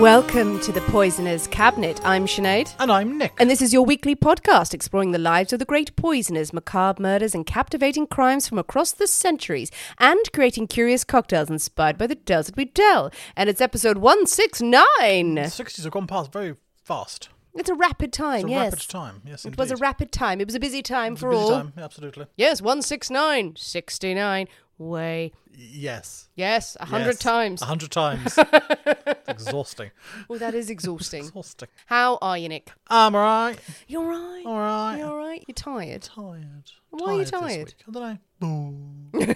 Welcome to the Poisoner's Cabinet. I'm Sinead. And I'm Nick. And this is your weekly podcast exploring the lives of the great poisoners, macabre murders, and captivating crimes from across the centuries, and creating curious cocktails inspired by the tales that we tell. And it's episode 169. The 60s have gone past very fast. It's a rapid time, It's a yes. rapid time, yes, It was a rapid time. It was a busy time for busy all. time, absolutely. Yes, 169. 69. Way. Yes. Yes, a hundred Yes. times. A hundred times. Exhausting. Oh, that is exhausting. Exhausting. How are you, Nick? I'm alright. You're right. All right. You're all right. You're tired. Tired. Why are you tired? I don't know.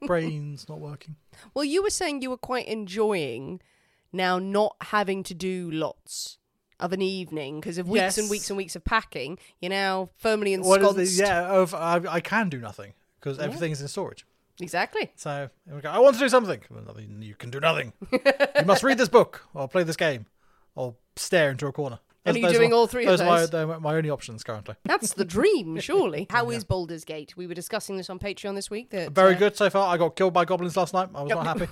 Brain's not working. Well, you were saying you were quite enjoying now not having to do lots of an evening because of weeks and weeks and weeks of packing. You're now firmly What ensconced. is the, yeah, I, I can do nothing because everything's in storage. Exactly. So we go, I want to do something. Well. You can do nothing. you must read this book or play this game or stare into a corner. And are you are doing my- all three of those? Are my, those? they're my only options currently. That's the dream, surely. How is Baldur's Gate? We were discussing this on Patreon this week. That, Very uh, good so far. I got killed by goblins last night. I was not happy.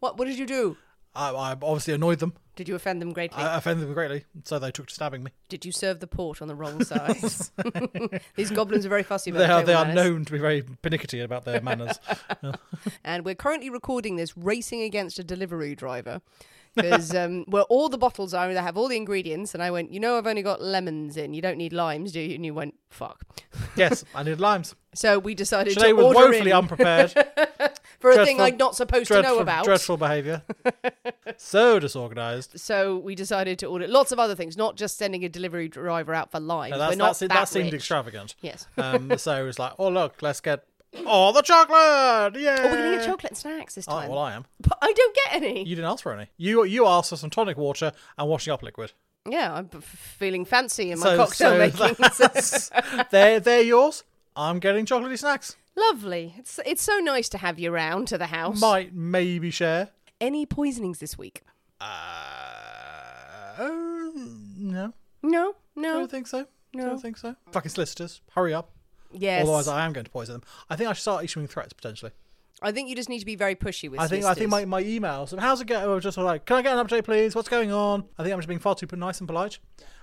What What did you do? I, I obviously annoyed them. Did you offend them greatly? I offended them greatly, so they took to stabbing me. did you serve the port on the wrong side? These goblins are very fussy about They their are they are manners. known to be very pernickety about their manners. and we're currently recording this racing against a delivery driver because um, where all the bottles are, they have all the ingredients. And I went, you know, I've only got lemons in. You don't need limes, do you? And you went, fuck. yes, I need limes. So we decided Today to was order woefully in unprepared. For a thing I'm not supposed to know about. dreadful behaviour. so disorganised. So we decided to order lots of other things, not just sending a delivery driver out for limes. No, we're not that, that seemed rich. extravagant. Yes. Um, so it was like, oh look, let's get oh the chocolate. Yeah. Oh, we're to get chocolate snacks this Oh, time. well, I am. But I don't get any. You didn't ask for any. You you asked for some tonic water and washing up liquid. Yeah, I'm f- feeling fancy in my So- cocktail so making. they're they're yours. I'm getting chocolatey snacks. Lovely. It's it's so nice to have you round to the house. Might maybe share. Any poisonings this week? Uh, oh, no, No, I no. don't think so. I don't think so. Fucking solicitors, hurry up. Yes. Otherwise, I am going to poison them. I think I should start issuing threats potentially. I think you just need to be very pushy with. I think I think my, my emails. How's it going? Just like, can I get an update, please? What's going on? I think I'm just being far too nice and polite.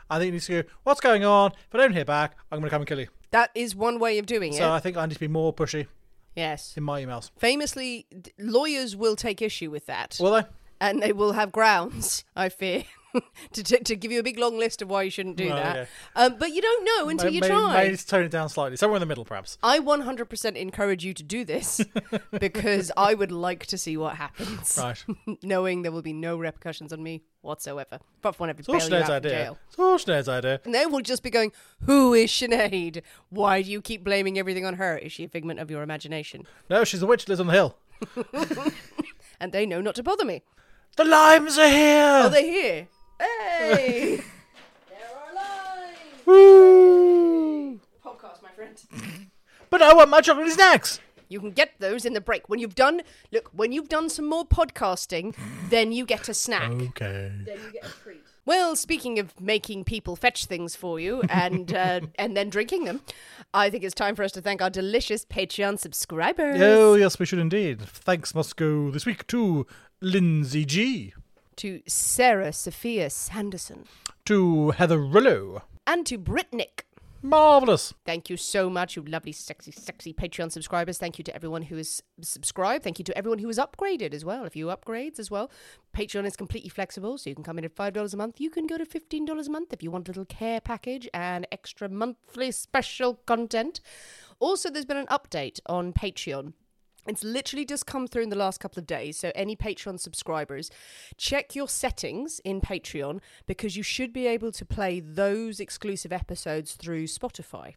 I think you need to go. What's going on? If I don't hear back, I'm going to come and kill you. That is one way of doing it. So. I think I need to be more pushy yes. in my emails. Famously, d- lawyers will take issue with that, Will they? and they will have grounds. I fear. to, to, to give you a big long list of why you shouldn't do that. okay. Um, but you don't know until May- you try. May need to tone it down slightly. Somewhere in the middle, perhaps. I 100% encourage you to do this because I would like to see what happens. Right. Knowing there will be no repercussions on me whatsoever. Apart from when I It's all bail you out Sinead's idea. jail. It's all Sinead's idea. And they will just be going, Who is Sinead? Why do you keep blaming everything on her? Is she a figment of your imagination? No, she's the witch that lives on the hill. And they know not to bother me. The limes are here. Are they here? Hey! there are limes! Woo! Podcast, my friend. But I want my chocolate snacks. You can get those in the break. When you've done, look, when you've done some more podcasting, then you get a snack. Okay. Then you get a treat. Well, speaking of making people fetch things for you and uh, and then drinking them, I think it's time for us to thank our delicious Patreon subscribers. Oh, yes, we should indeed. Thanks must go this week to Lindsay G, To Sarah Sophia Sanderson to Heather Rillo. and to Britnick. Marvellous. Thank you so much, you lovely, sexy, sexy Patreon subscribers. Thank you to everyone who is subscribed. Thank you to everyone who is upgraded as well. If you upgrades as well, Patreon is completely flexible, so you can come in at five dollars a month. You can go to fifteen dollars a month if you want a little care package and extra monthly special content. Also, there's been an update on Patreon. It's literally just come through in the last couple of days. So, any Patreon subscribers, check your settings in Patreon because you should be able to play those exclusive episodes through Spotify.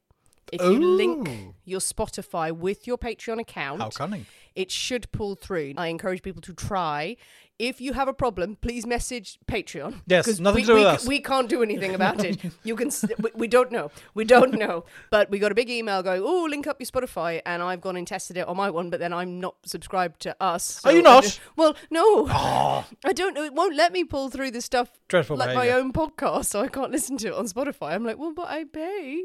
If you link oh. your Spotify with your Patreon account, How cunning. It should pull through. I encourage people to try. If you have a problem, please message Patreon. Yes, nothing we, to do with c- us. We can't do anything about it. You can. We, we don't know. We don't know. But we got a big email going. Oh, link up your Spotify, and I've gone and tested it on my one. But then I'm not subscribed to us. Are you not? don't- well, no. I don't know. It won't let me pull through the stuff Dreadful like my own podcast, so I can't listen to it on Spotify. I'm like, well, but I pay.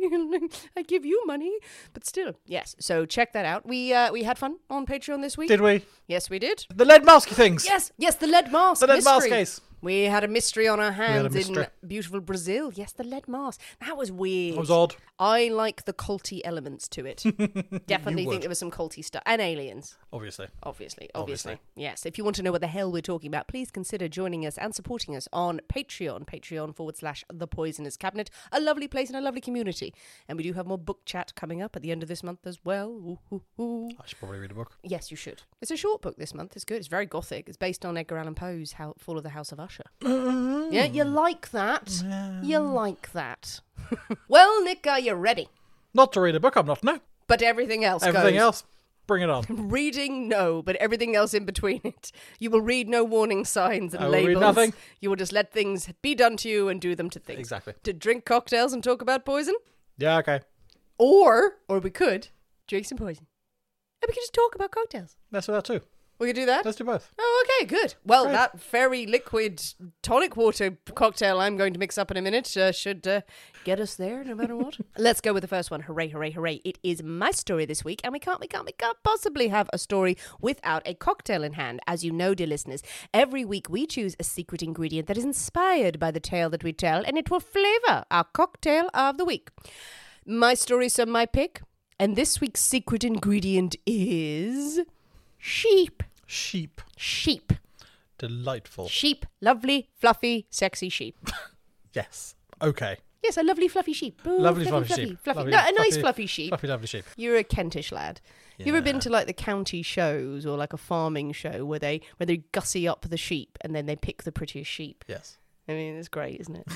I give you money, but still, yes. So check that out. We uh, we had fun on Patreon this week. Did we? Yes, we did. The lead masky things. Yes, yes, the lead mask. The lead mask case. We had a mystery on our hands in beautiful Brazil. Yes, the lead mask. That was weird. That was odd. I like the culty elements to it. Definitely think there was some culty stuff and aliens. Obviously. Obviously, obviously, Obviously. Yes. If you want to know what the hell we're talking about, please consider joining us and supporting us on Patreon, Patreon forward slash The Poisoners Cabinet. A lovely place and a lovely community. And we do have more book chat coming up at the end of this month as well. Ooh, ooh, ooh. I should probably read a book. Yes, you should. It's a short book this month. It's good. It's very gothic. It's based on Edgar Allan Poe's How- Fall of the House of Usher. Mm-hmm. Yeah, you like that. You like that. well, Nick, are you ready? Not to read a book, I'm not. No. But everything else Everything goes. else, bring it on. Reading, no, but everything else in between it. You will read no warning signs and I will read labels. nothing. You will just let things be done to you and do them to things. Exactly. To drink cocktails and talk about poison, Yeah, okay. or or we could drink some poison, and we could just talk about cocktails. Let's do that too. We could do that. Let's do both. Oh, okay, good. Well, Great. that very liquid tonic water cocktail I'm going to mix up in a minute uh, should uh, get us there, no matter what. Let's go with the first one. Hooray, hooray, hooray! It is my story this week, and we can't, we can't, we can't possibly have a story without a cocktail in hand. As you know, dear listeners, every week we choose a secret ingredient that is inspired by the tale that we tell, and it will flavour our cocktail of the week. My story, so my pick, and this week's secret ingredient is sheep. Sheep. Sheep. Delightful. Sheep. Lovely, fluffy, sexy sheep. Yes. Okay. Yes, a lovely, fluffy sheep. Ooh, Lovely fluffy, sheep. Fluffy. Lovely, no, a nice fluffy sheep. Fluffy, lovely sheep. You're a Kentish lad. You ever been to like the county shows or like a farming show where they where they gussy up the sheep and then they pick the prettiest sheep? Yes. I mean, it's great, isn't it?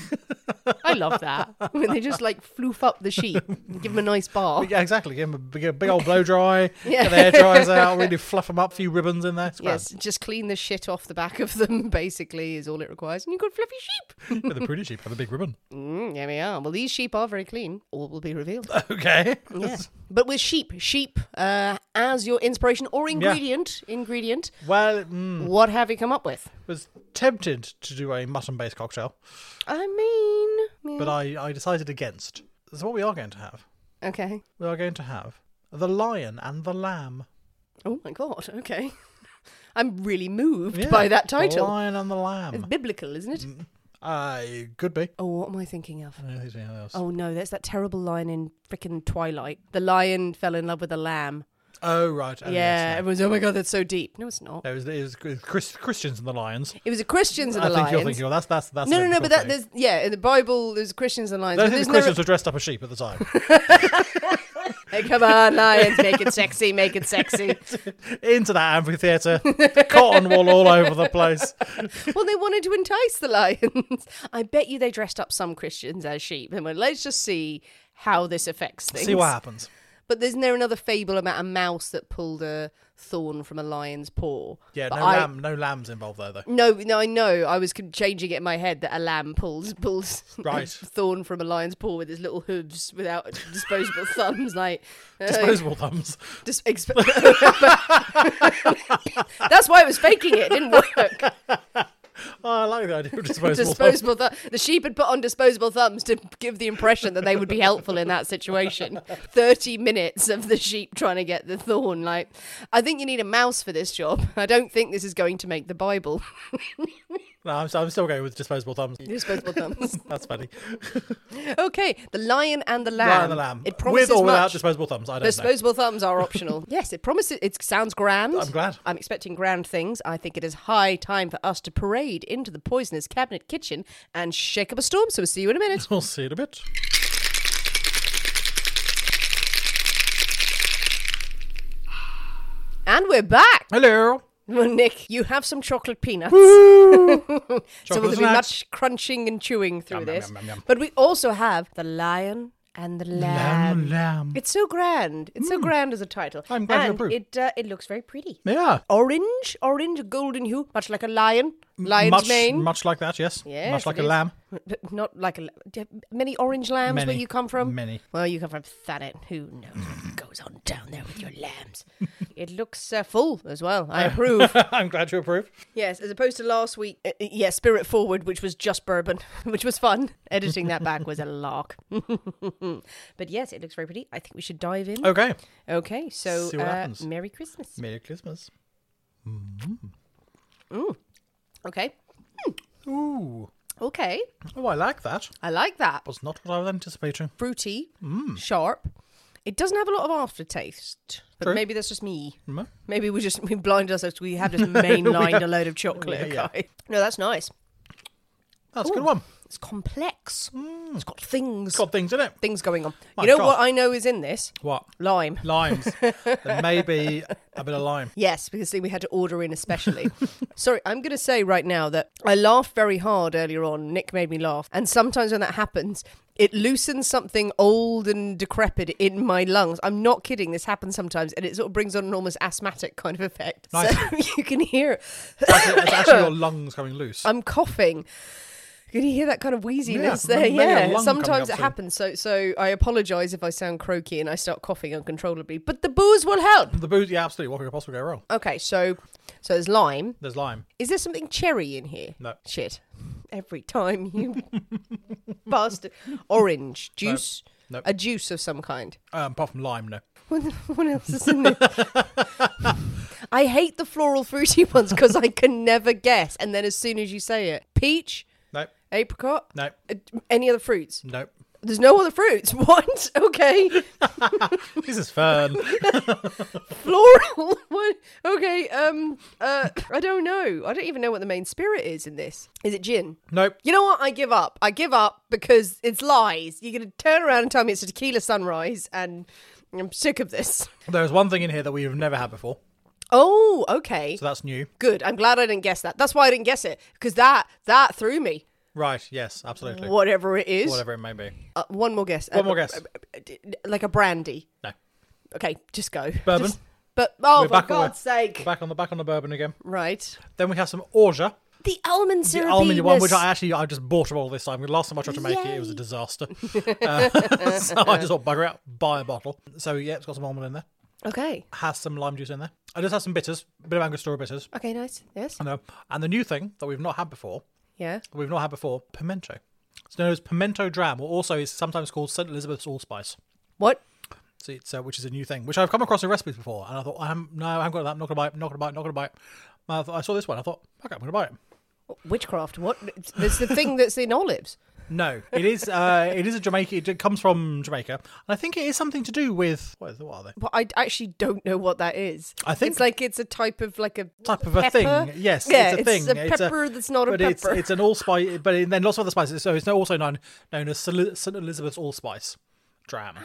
I love that when they just like floof up the sheep, and give them a nice bath. Yeah, exactly. Give them a big, big old blow dry. Yeah. Get the hair dryers out. Really fluff them up. A few ribbons in there. It's grand. Yes, just clean the shit off the back of them. Basically, is all it requires, and you've got fluffy sheep. With a pretty sheep with a big ribbon. Mm, there we are. Well, these sheep are very clean. All will be revealed. Okay. Yeah. But with sheep, sheep uh, as your inspiration or ingredient, ingredient, Well, mm, what have you come up with? was tempted to do a mutton-based cocktail, I mean, yeah. but I, I decided against. So what we are going to have, okay. we are going to have the lion and the lamb. Oh my god. Okay. I'm really moved Yeah, by that title. The lion and the Lamb. It's biblical, isn't it? Mm, I could be. Oh, what am I thinking of? I don't know there's anything else. Oh no, that's that terrible line in frickin' Twilight. The lion fell in love with a lamb. Oh, right. Oh, yeah, yes, no. everyone's oh my god, that's so deep. No, it's not. There was, it was Chris, Christians and the lions. It was the Christians and I the think lions. you're thinking, well, that's that's that's. no, no, no, but that there's yeah, in the Bible there's Christians and lions. I think there's the no- Christians were dressed up as sheep at the time. Hey, come on, lions, make it sexy, make it sexy. Into that amphitheatre, cotton wool all over the place. well, they wanted to entice the lions. I bet you they dressed up some Christians as sheep and went, let's just see how this affects things. See what happens. But isn't there another fable about a mouse that pulled a thorn from a lion's paw? Yeah, But no I- lamb, no lambs involved there though. No, no, I know. I was changing it in my head that a lamb pulls pulls Right. a thorn from a lion's paw with his little hooves without disposable thumbs. Like uh, Disposable thumbs. dis- exp- That's why I was faking it. It didn't work. Oh, I like the idea of disposable. thumbs. th- the sheep had put on disposable thumbs to give the impression that they would be helpful in that situation 30 minutes of the sheep trying to get the thorn like i think you need a mouse for this job i don't think this is going to make the bible No, I'm, I'm still going with disposable thumbs. disposable thumbs That's funny. okay the lion and the lamb Lion and the lamb. it promises with or without much. disposable thumbs, I don't know. Disposable thumbs are optional. yes, it promises. It sounds grand. I'm glad. I'm expecting grand things. I think it is high time for us to parade into the Poisoners Cabinet kitchen and shake up a storm. So we'll see you in a minute. We'll see in a bit. and we're back. Hello. Well, Nick, you have some chocolate peanuts. so there'll be much crunching and chewing through Yum, this. yum, yum. But we also have the lion and the lamb. Lamb, lamb. It's so grand. It's so grand as a title. I'm glad you and approve. It uh, it looks very pretty. Yeah. Orange, orange, golden hue, much like a lion. Lion's much, mane. much like that, yes. Yes, much like a is. lamb. But Not like a. la- do you have many orange lambs where you come from? Many. Well, you come from Thanet. Who knows what goes on down there with your lambs? it looks uh, full as well. I approve. I'm glad you approve. yes, as opposed to last week. Uh, uh, yeah, Spirit Forward, which was just bourbon, which was fun. Editing that back was a lark. but yes, it looks very pretty. I think we should dive in. Okay. Okay, so See what uh, happens. Merry Christmas. Merry Christmas. Okay. Ooh. Okay. Oh, I like that. I like that. Was not what I was anticipating. fruity, Mm. sharp. It doesn't have a lot of aftertaste, but True. maybe that's just me. Mm. Maybe we just we blinded ourselves. We have just mainlined a load of chocolate. Yeah, yeah. Okay. No, that's nice. That's a good one. It's complex. Mm. It's got things. It's got things in it. things going on. My you know God. what I know is in this? What? Lime. Limes. maybe a bit of lime. Yes, because see, we had to order in especially. Sorry, I'm going to say right now that I laughed very hard earlier on. Nick made me laugh. And sometimes when that happens, it loosens something old and decrepit in my lungs. I'm not kidding. This happens sometimes. And it sort of brings on an almost asthmatic kind of effect. Nice. So you can hear It's actually, it's actually your lungs coming loose. I'm coughing. Can you hear that kind of wheeziness Yeah, there? Yeah, sometimes it happens. So, so I apologise if I sound croaky and I start coughing uncontrollably. But the booze will help. the booze, yeah, absolutely. What could possibly go wrong? Okay, so so there's lime. There's lime. Is there something cherry in here? No. Shit. Every time you bastard. Orange juice. Nope. A juice of some kind. Um, apart from lime, no. What, what else is in there? I hate the floral fruity ones because I can never guess. And then as soon as you say it, peach, No. Apricot, No. uh, any other fruits? No. There's no other fruits. What? Okay. This is fern. Floral. what? Okay. Um. Uh. I don't know. I don't even know what the main spirit is in this. Is it gin? nope. You know what? I give up. I give up because it's lies. You're going to turn around and tell me it's a tequila sunrise, and I'm sick of this. There's one thing in here that we have never had before. Oh, okay. So that's new. Good. I'm glad I didn't guess that. That's why I didn't guess it because that that threw me. Right. Yes, absolutely. Whatever it is. Whatever it may be. Uh, one more guess. One Uh, more guess. Like a brandy. No. Okay, just go. Bourbon. Just- but oh, We're for the- God's sake! Back on the back on the bourbon again. Right. Then we have some orgeat. The almond The syrup. almond one, which I actually I just bought it all this time. Last time I tried to make it, it was a disaster. Uh, so I just thought bugger it, buy a bottle. So yeah, it's got some almond in there. Okay. Has some lime juice in there. I just have some bitters, a bit of Angostura bitters. Okay. Nice. Yes. I know. And the new thing that we've not had before, Yeah. we've not had before, pimento. It's known as pimento dram, or also is sometimes called St. Elizabeth's allspice. What? So it's, uh, which is a new thing, which I've come across in recipes before, and I thought, I'm, no, I haven't got that. I'm not gonna buy it. Not gonna buy it. Not gonna buy it. And I, thought, I saw this one. I thought, okay, I'm gonna buy it. Witchcraft. What? There's the thing that's in olives. No, it is. Uh, it is a Jamaica. It comes from Jamaica, and I think it is something to do with what, is, what are they? But I actually don't know what that is. I think- it's like it's a type of like a Type of a thing. Yes, Yeah, it's a thing. a pepper that's not a but pepper. It's, it's an allspice, but then lots of other spices. So it's also known known as St. Elizabeth's allspice dram.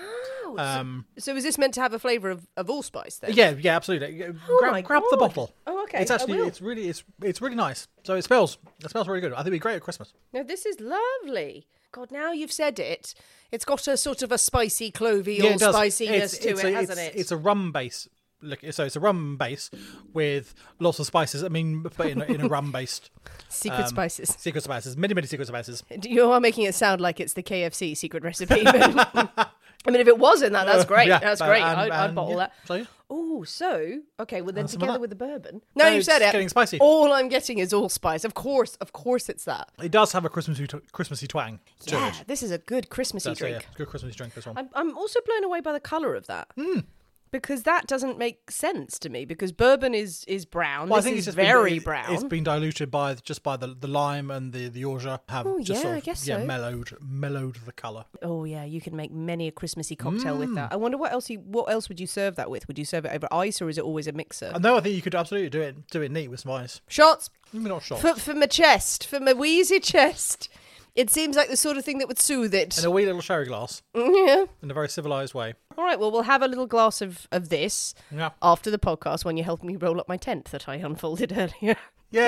Um, So is this meant to have a flavour of, of allspice then? yeah, yeah, absolutely. grab Oh my grab the bottle. Oh, okay, It's actually it's really it's it's really nice. So it smells it smells really good. I think it'd be great at Christmas. No, this is lovely. God, now you've said it, it's got a sort of a spicy, clovey, Yeah, it spiciness It's- to it's it, a, hasn't it's, it? It's a rum base. Look, so it's a rum base with lots of spices. I mean, but in a, in a rum based Secret um, spices. secret spices, many many secret spices. You are making it sound like it's the KFC secret recipe. I mean, if it was in that, that's great. Yeah, that's great. and- I'd, I'd bottle yeah, that. Oh, so okay. Well, then And together with the bourbon. No, No, you said it. getting spicy. All I'm getting is allspice. Of course, of course, it's that. It does have a Christmassy, t- Christmassy twang Yeah, this is a good Christmassy That's, yeah, drink. a good Christmassy drink, this one. I'm, I'm also blown away by the color of that. Hmm. Because that doesn't make sense to me. Because bourbon is is brown. Well, this I think is it's just very been, brown. It's been diluted by just by the, the lime and the the orgeat have Oh, just yeah, sort I guess yeah so. mellowed mellowed the colour. Oh yeah, you can make many a Christmassy cocktail with Mm. that. I wonder what else you what else would you serve that with? Would you serve it over ice or is it always a mixer? And no, I think you could absolutely do it do it neat with some ice. Shots Maybe not shot. for for my chest, for my wheezy chest. It seems like the sort of thing that would soothe it. In a wee little sherry glass, Yeah. in a very civilised way. All right. Well, we'll have a little glass of of this Yeah. after the podcast when you help me roll up my tent that I unfolded earlier. Yay!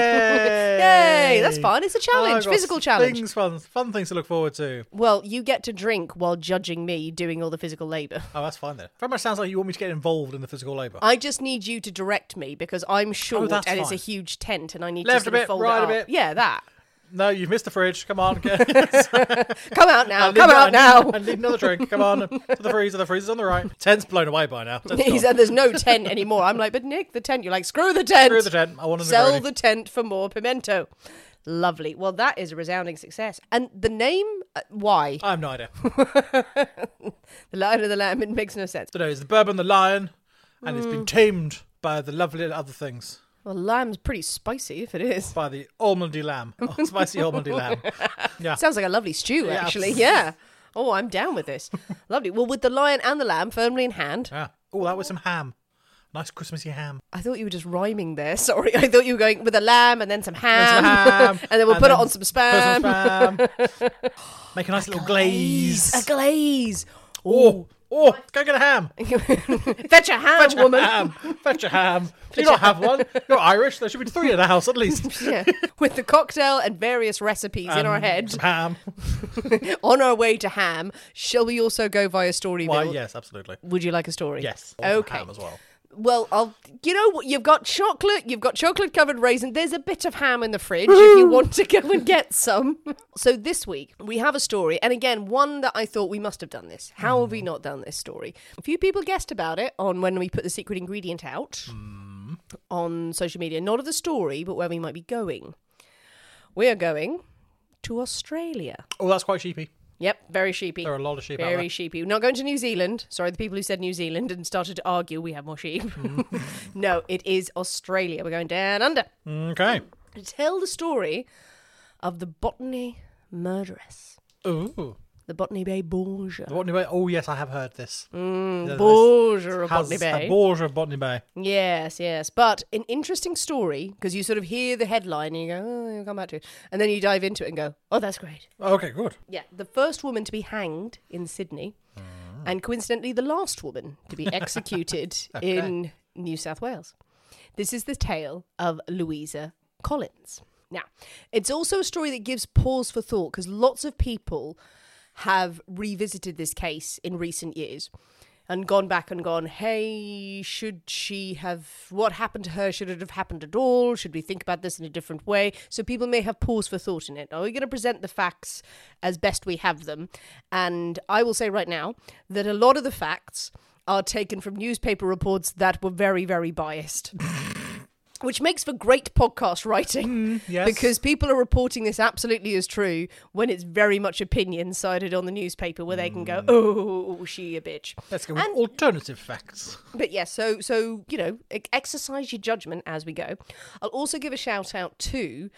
Yay! That's fun. It's a Oh, challenge, I've physical challenge. Things fun, fun things to look forward to. Well, you get to drink while judging me doing all the physical labour. Oh, that's fine then. Very much sounds like you want me to get involved in the physical labour. I just need you to direct me because I'm oh, short Oh, and it's a huge tent and I need Left to a sort of bit, fold right it a bit. Yeah, that. No, you've missed the fridge. Come on, Come out now. Need Come out I now. need- I need another drink. Come on, to the freezer. The freezer's on the right. Tent's blown away by now. Tent's He gone. said there's no tent anymore. I'm like, but Nick, the tent. You're like, screw the tent. Screw the tent. I want to Sell the tent for more pimento. Lovely. Well, that is a resounding success. And the name, uh, why? I have no idea. The Lion of the Lamb, it makes no sense. So no, it's the bourbon, the lion, and it's been tamed by the lovely other things. Well, lamb's pretty spicy if it is. By the almondy lamb. Oh, spicy almondy lamb. Yeah. Sounds like a lovely stew, Yeah. actually. Yeah. Oh, I'm down with this. Lovely. Well, with the lion and the lamb firmly in hand, Yeah. Oh, that was some ham. Nice Christmassy ham. I thought you were just rhyming there. Sorry, I thought you were going with a lamb and then some ham, ham, and then we'll put it then on some put spam. some spam. Make a nice little glaze. A glaze. Oh, oh, go get a ham. Fetch a ham, Fetch a woman. ham. Fetch a ham. Do you not have one? You're Irish. There should be three in the house at least. Yeah, with the cocktail and various recipes in our head Some ham. on our way to ham. Shall we also go via Storyville? Why, yes, absolutely. Would you like a story? Yes. Some Okay. Ham as well. Well, I'll. You know what? You've got chocolate. You've got chocolate covered raisin. There's a bit of ham in the fridge if you want to go and get some. So this week we have a story, and again, one that I thought we must have done this. How have we mm. not done this story? A few people guessed about it on when we put the secret ingredient out mm. on social media. Not of the story, but where we might be going. We are going to Australia. Oh, that's quite cheapy. Yep, very sheepy. There are a lot of sheep out Very sheepy. We're not going to New Zealand. Sorry, the people who said New Zealand and started to argue we have more sheep. Mm. no, it is Australia. We're going down under Okay. to tell the story of the Botany murderess, Ooh. The Botany Bay Borgia. The Botany Bay. Oh, yes, I have heard this. Mm, Borgia of Botany Bay. Borgia of Botany Bay. Yes, yes. But an interesting story because you sort of hear the headline and you go, oh, you'll come back to it. And then you dive into it and go, oh, that's great. Okay, good. Yeah, the first woman to be hanged in Sydney, and coincidentally, the last woman to be executed in New South Wales. This is the tale of Louisa Collins. Now, it's also a story that gives pause for thought because lots of people have revisited this case in recent years and gone back and gone, hey, should she have, what happened to her? Should it have happened at all? Should we think about this in a different way? So people may have pause for thought in it. Are we're going to present the facts as best we have them. And I will say right now that a lot of the facts are taken from newspaper reports that were very, very biased. Which makes for great podcast writing mm, yes. because people are reporting this absolutely as true when it's very much opinion sided on the newspaper where they can go, mm. oh, she a bitch. Let's go with And- alternative facts. But yes, so so you know, exercise your judgment as we go. I'll also give a shout out to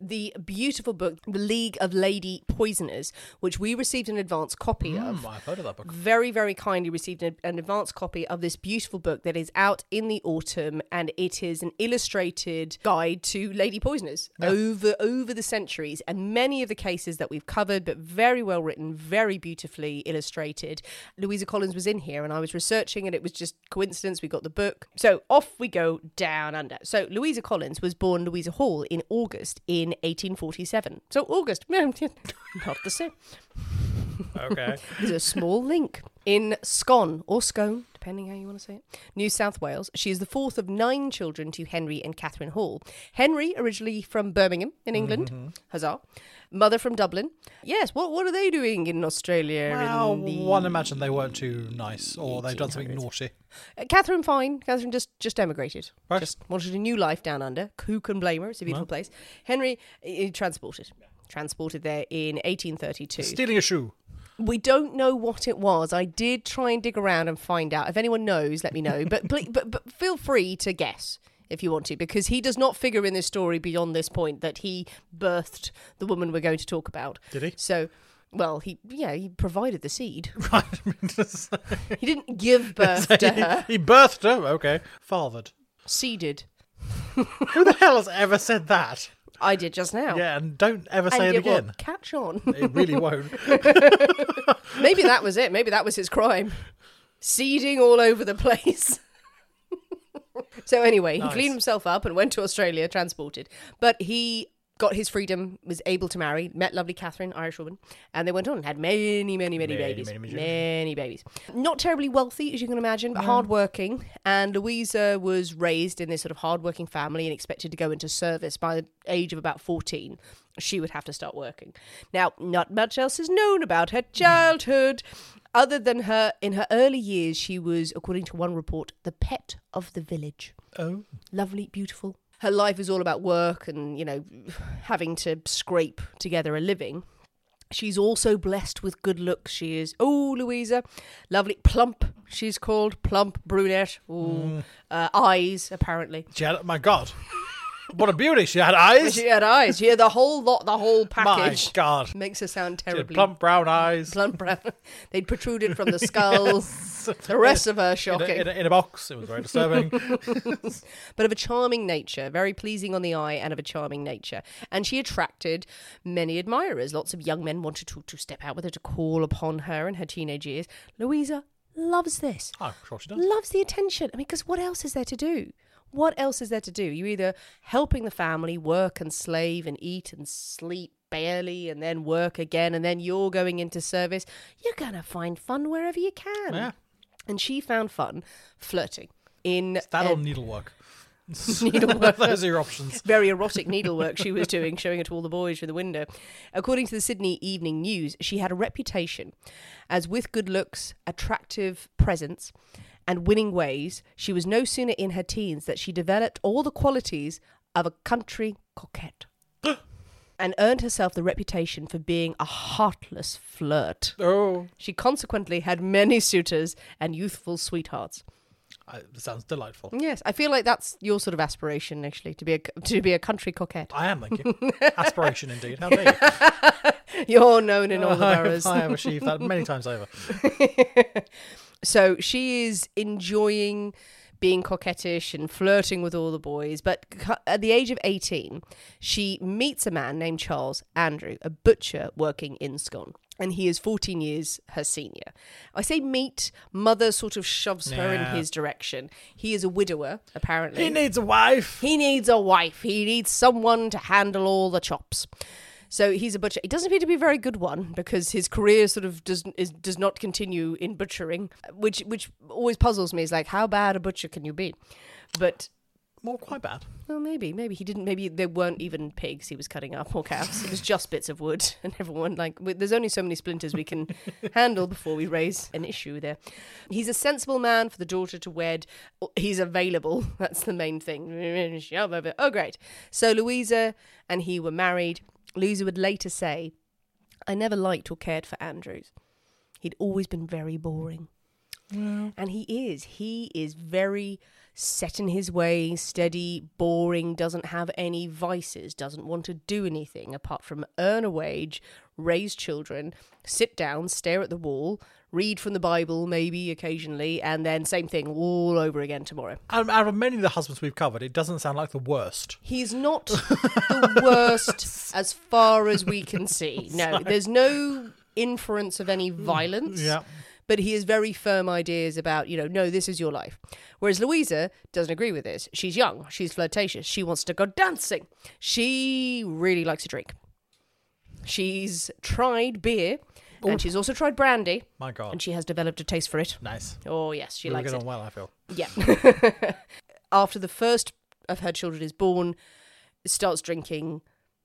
the beautiful book, The League of Lady Poisoners, which we received an advance copy of. Mm, I've heard of that book. Very, very kindly received an, an advance copy of this beautiful book that is out in the autumn, and it is an illustrated guide to lady poisoners over over the centuries, and many of the cases that we've covered, but very well written, very beautifully illustrated. Louisa Collins was in here, and I was researching, and it was just coincidence we got the book. So off we go down under. So Louisa Collins was born Louisa Hall in August in 1847. So August, not the same. Okay. There's a small link. in Scone or Scone, depending how you want to say it, New South Wales. She is the fourth of nine children to Henry and Catherine Hall. Henry, originally from Birmingham in England, Mm-hmm. huzzah. Mother from Dublin. Yes, what what are they doing in Australia? Well, in the... one imagine they weren't too nice, or they've done something naughty. Uh, Catherine, fine. Catherine just just emigrated. Right. Just wanted a new life down under. Who can blame her? It's a beautiful place. Henry, uh, transported. Transported there in 1832. Stealing a shoe. We don't know what it was. I did try and dig around and find out. If anyone knows, let me know. But ple- but, but feel free to guess if you want to, because he does not figure in this story beyond this point that he birthed the woman we're going to talk about. Did he? So, well, he yeah he provided the seed. Right. I mean, just- He didn't give birth to her. he birthed her. Okay. Fathered. Seeded. Who the hell has ever said that? I did just now. Yeah, and don't ever and say it it will again. catch on. It really won't. Maybe that was it. Maybe that was his crime. Seeding all over the place. so anyway, he Nice. cleaned himself up and went to Australia, transported. But he got his freedom, was able to marry, met lovely Catherine, Irish woman, and they went on and had many, many, many, Many, babies. many, many. Many babies. Not terribly wealthy, as you can imagine, but uh-huh. hardworking. And Louisa was raised in this sort of hardworking family and expected to go into service by the age of about 14. She would have to start working. Now, not much else is known about her childhood. Other than her, in her early years, she was, according to one report, the pet of the village Oh. lovely, beautiful. Her life is all about work and, you know, having to scrape together a living. She's also blessed with good looks. She is, oh, Louisa, lovely, plump. She's called plump brunette. Ooh, uh, eyes, apparently. My God. What a beauty. She had eyes. She had eyes. She had the whole lot, the whole package. my. God. Makes her sound terribly plump brown eyes. plump brown. They'd protruded from the skull. The rest of her In a, shocking. in, a, in a box. It was very disturbing. but of a charming nature, very pleasing on the eye, and of a charming nature. And she attracted many admirers. Lots of young men wanted to, to step out with her to call upon her in her teenage years. Louisa loves this, oh, sure she does. loves the attention. I mean, because what else is there to do? What else is there to do? You're either helping the family work and slave and eat and sleep barely and then work again and then you're going into service. You're going to find fun wherever you can. Yeah. And she found fun flirting in That uh, or needlework. Needlework. Those are your options. very erotic needlework she was doing, showing it to all the boys through the window. According to the Sydney Evening News, she had a reputation as with good looks, attractive presence, and winning ways. She was no sooner in her teens that she developed all the qualities of a country coquette. And earned herself the reputation for being a heartless flirt. Oh, She consequently had many suitors and youthful sweethearts. It sounds delightful. Yes, I feel like that's your sort of aspiration, actually, to be a to be a country coquette. I am, thank you. Aspiration indeed. How dare you? You're known in all the I, boroughs. I have achieved that many times over. So she is enjoying being coquettish and flirting with all the boys. But at the age of 18, she meets a man named Charles Andrew, a butcher working in Scone. And he is 14 years her senior. I say meet, mother sort of shoves her in his direction. He is a widower, apparently. He needs a wife. He needs a wife. He needs someone to handle all the chops. So he's a butcher. He doesn't appear to be a very good one because his career sort of does is, does not continue in butchering, which which always puzzles me. Is like how bad a butcher can you be? But Well, quite bad. well, maybe maybe he didn't. Maybe there weren't even pigs he was cutting up or cows. It was just bits of wood, and everyone like there's only so many splinters we can handle before we raise an issue there. He's a sensible man for the daughter to wed. He's available. That's the main thing. Oh, great. So Louisa and he were married. Louisa would later say, "I never liked or cared for Andrews. He'd always been very boring." And he is. He is very set in his way, steady, boring, doesn't have any vices, doesn't want to do anything apart from earn a wage, raise children, sit down, stare at the wall, read from the Bible maybe occasionally, and then same thing all over again tomorrow. Out out of many of the husbands we've covered, it doesn't sound like the worst. He's not the worst as far as we can see. No, there's no inference of any violence. Yeah. But he has very firm ideas about, you know, no, this is your life. Whereas Louisa doesn't agree with this. She's young, she's flirtatious, she wants to go dancing. She really likes to drink. She's tried beer And she's also tried brandy, My God. and she has developed a taste for it. nice. Oh, yes, she we likes it. on well, I feel. Yeah. After the first of her children is born, starts drinking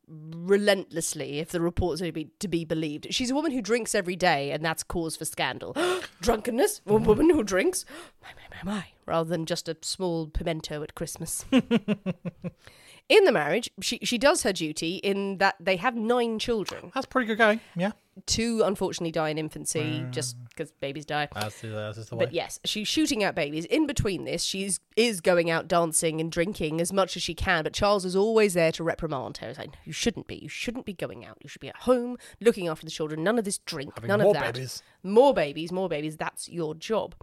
relentlessly, if the reports are to be, to be believed. She's a woman who drinks every day, and that's cause for scandal. Drunkenness? A woman who drinks? My, my, my, my. Rather than just a small pimento at Christmas. in the marriage, she, she does her duty in that they have nine children. That's pretty good going. Yeah. Two, unfortunately, die in infancy mm. just because babies die. That's the, that's the way. But yes, she's shooting out babies. In between this, she's is going out dancing and drinking as much as she can. But Charles is always there to reprimand her. Like, "You shouldn't be. You shouldn't be going out. You should be at home looking after the children. None of this drink. Having none more of that. babies. More babies. More babies. That's your job."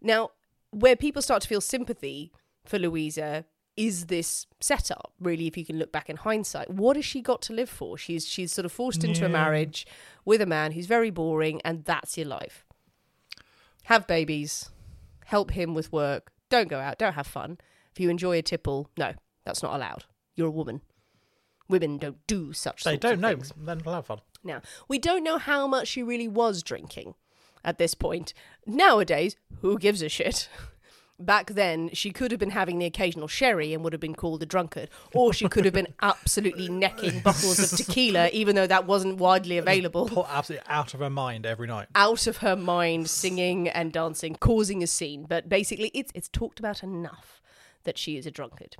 Now, where people start to feel sympathy for Louisa is this setup really if you can look back in hindsight what has she got to live for she's she's sort of forced into a marriage with a man who's very boring and that's your life have babies, help him with work, don't go out, don't have fun. If you enjoy a tipple, no, that's not allowed. You're a woman. Women don't do such they don't know. Then we'll have fun. Now, we don't know how much she really was drinking at this point. Nowadays, who gives a shit? Back then, she could have been having the occasional sherry and would have been called a drunkard, or she could have been absolutely necking bottles of tequila, even though that wasn't widely available absolutely out of her mind every night. out of her mind singing and dancing, causing a scene. But basically, it's it's talked about enough that she is a drunkard.